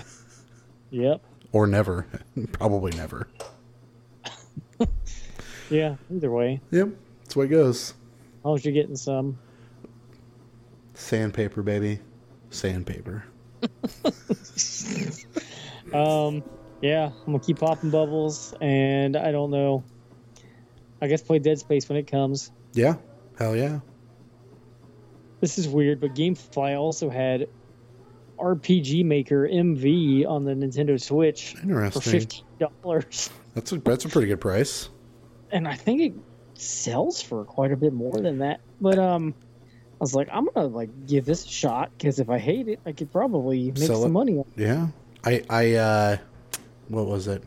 Yep.
or never. Probably never.
Yeah. Either way,
Yep. That's the way it goes.
as long as you're getting some.
Sandpaper, baby. Sandpaper.
Um, yeah, I'm gonna keep popping bubbles, and I don't know. I guess play Dead Space when it comes.
Yeah. Hell yeah.
This is weird, but GameFly also had RPG Maker MV on the Nintendo Switch for fifteen dollars,
That's a that's a pretty good price.
and I think it sells for quite a bit more than that. But um, I was like, I'm gonna like give this a shot because if I hate it, I could probably make
Sell
some
it.
money. on
Yeah. I I uh what was it?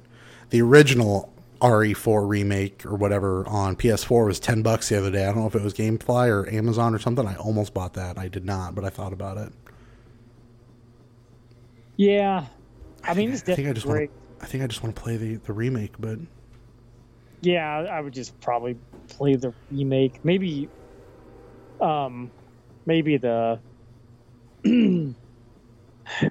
The original RE4 remake or whatever on PS4 was 10 bucks the other day. I don't know if it was GameFly or Amazon or something. I almost bought that. I did not, but I thought about it.
Yeah, I mean, it's
I think I just want I think I just want to play the the remake, but
Yeah, I would just probably play the remake. Maybe, um, maybe the,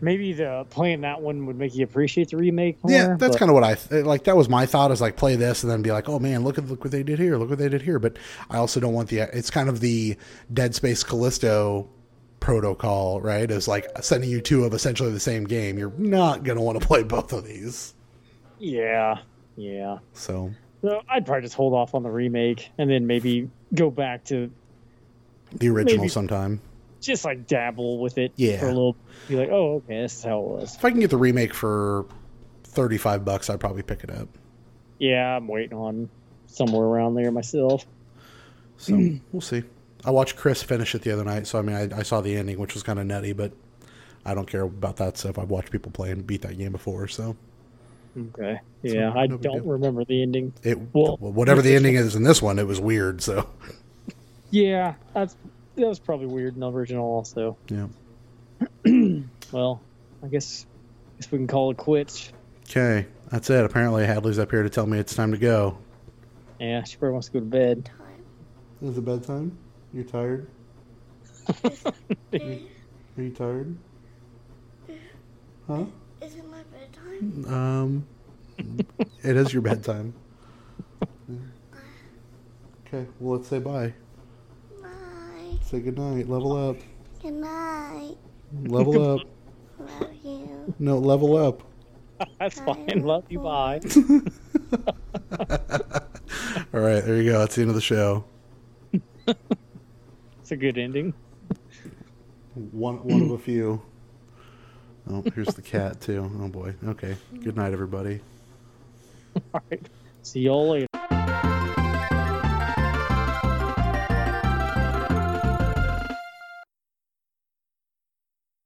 maybe the playing that one would make you appreciate the remake more.
yeah, that's kind of what I th- eh, like. That was my thought is like play this and then be like, oh man, look at look what they did here, look what they did here. But I also don't want the. It's kind of the Dead Space Callisto protocol, right? Is like sending you two of essentially the same game. You're not gonna want to play both of these.
Yeah, yeah.
So
So I'd probably just hold off on the remake and then maybe go back to
the original
Maybe-
sometime.
just like dabble with it
Yeah.
for a little. Be like, oh, okay, this is how it was.
If I can get the remake for thirty five bucks, I'd probably pick it up.
Yeah, I'm waiting on somewhere around there myself.
So we'll see. I watched Chris finish it the other night, so I mean, I, I saw the ending, which was kind of nutty, but I don't care about that stuff. I've watched people play and beat that game before, so
Okay. Yeah, I
no big
don't
deal.
remember the ending.
it
well,
whatever the ending is in this one, it was weird. So
Yeah, that's that was probably weird in the original also.
yeah.
Well, I guess guess we can call it quits.
Okay, that's it. Apparently, Hadley's up here to tell me it's time to go.
Yeah, she probably wants to go to bed.
Is it bedtime? You're tired? Are you tired? Huh?
Is it my bedtime?
Um, it is your bedtime. Okay, well, let's say bye.
Bye.
Say good night. Level up.
Good night.
Level up.
Love you.
No, level up.
That's fine. Love you. Bye.
All right, there you go. That's the end of the show.
It's a good ending.
One one of a few. Oh, here's the cat too. Oh boy. Okay. Good night, everybody.
All right. See y'all later.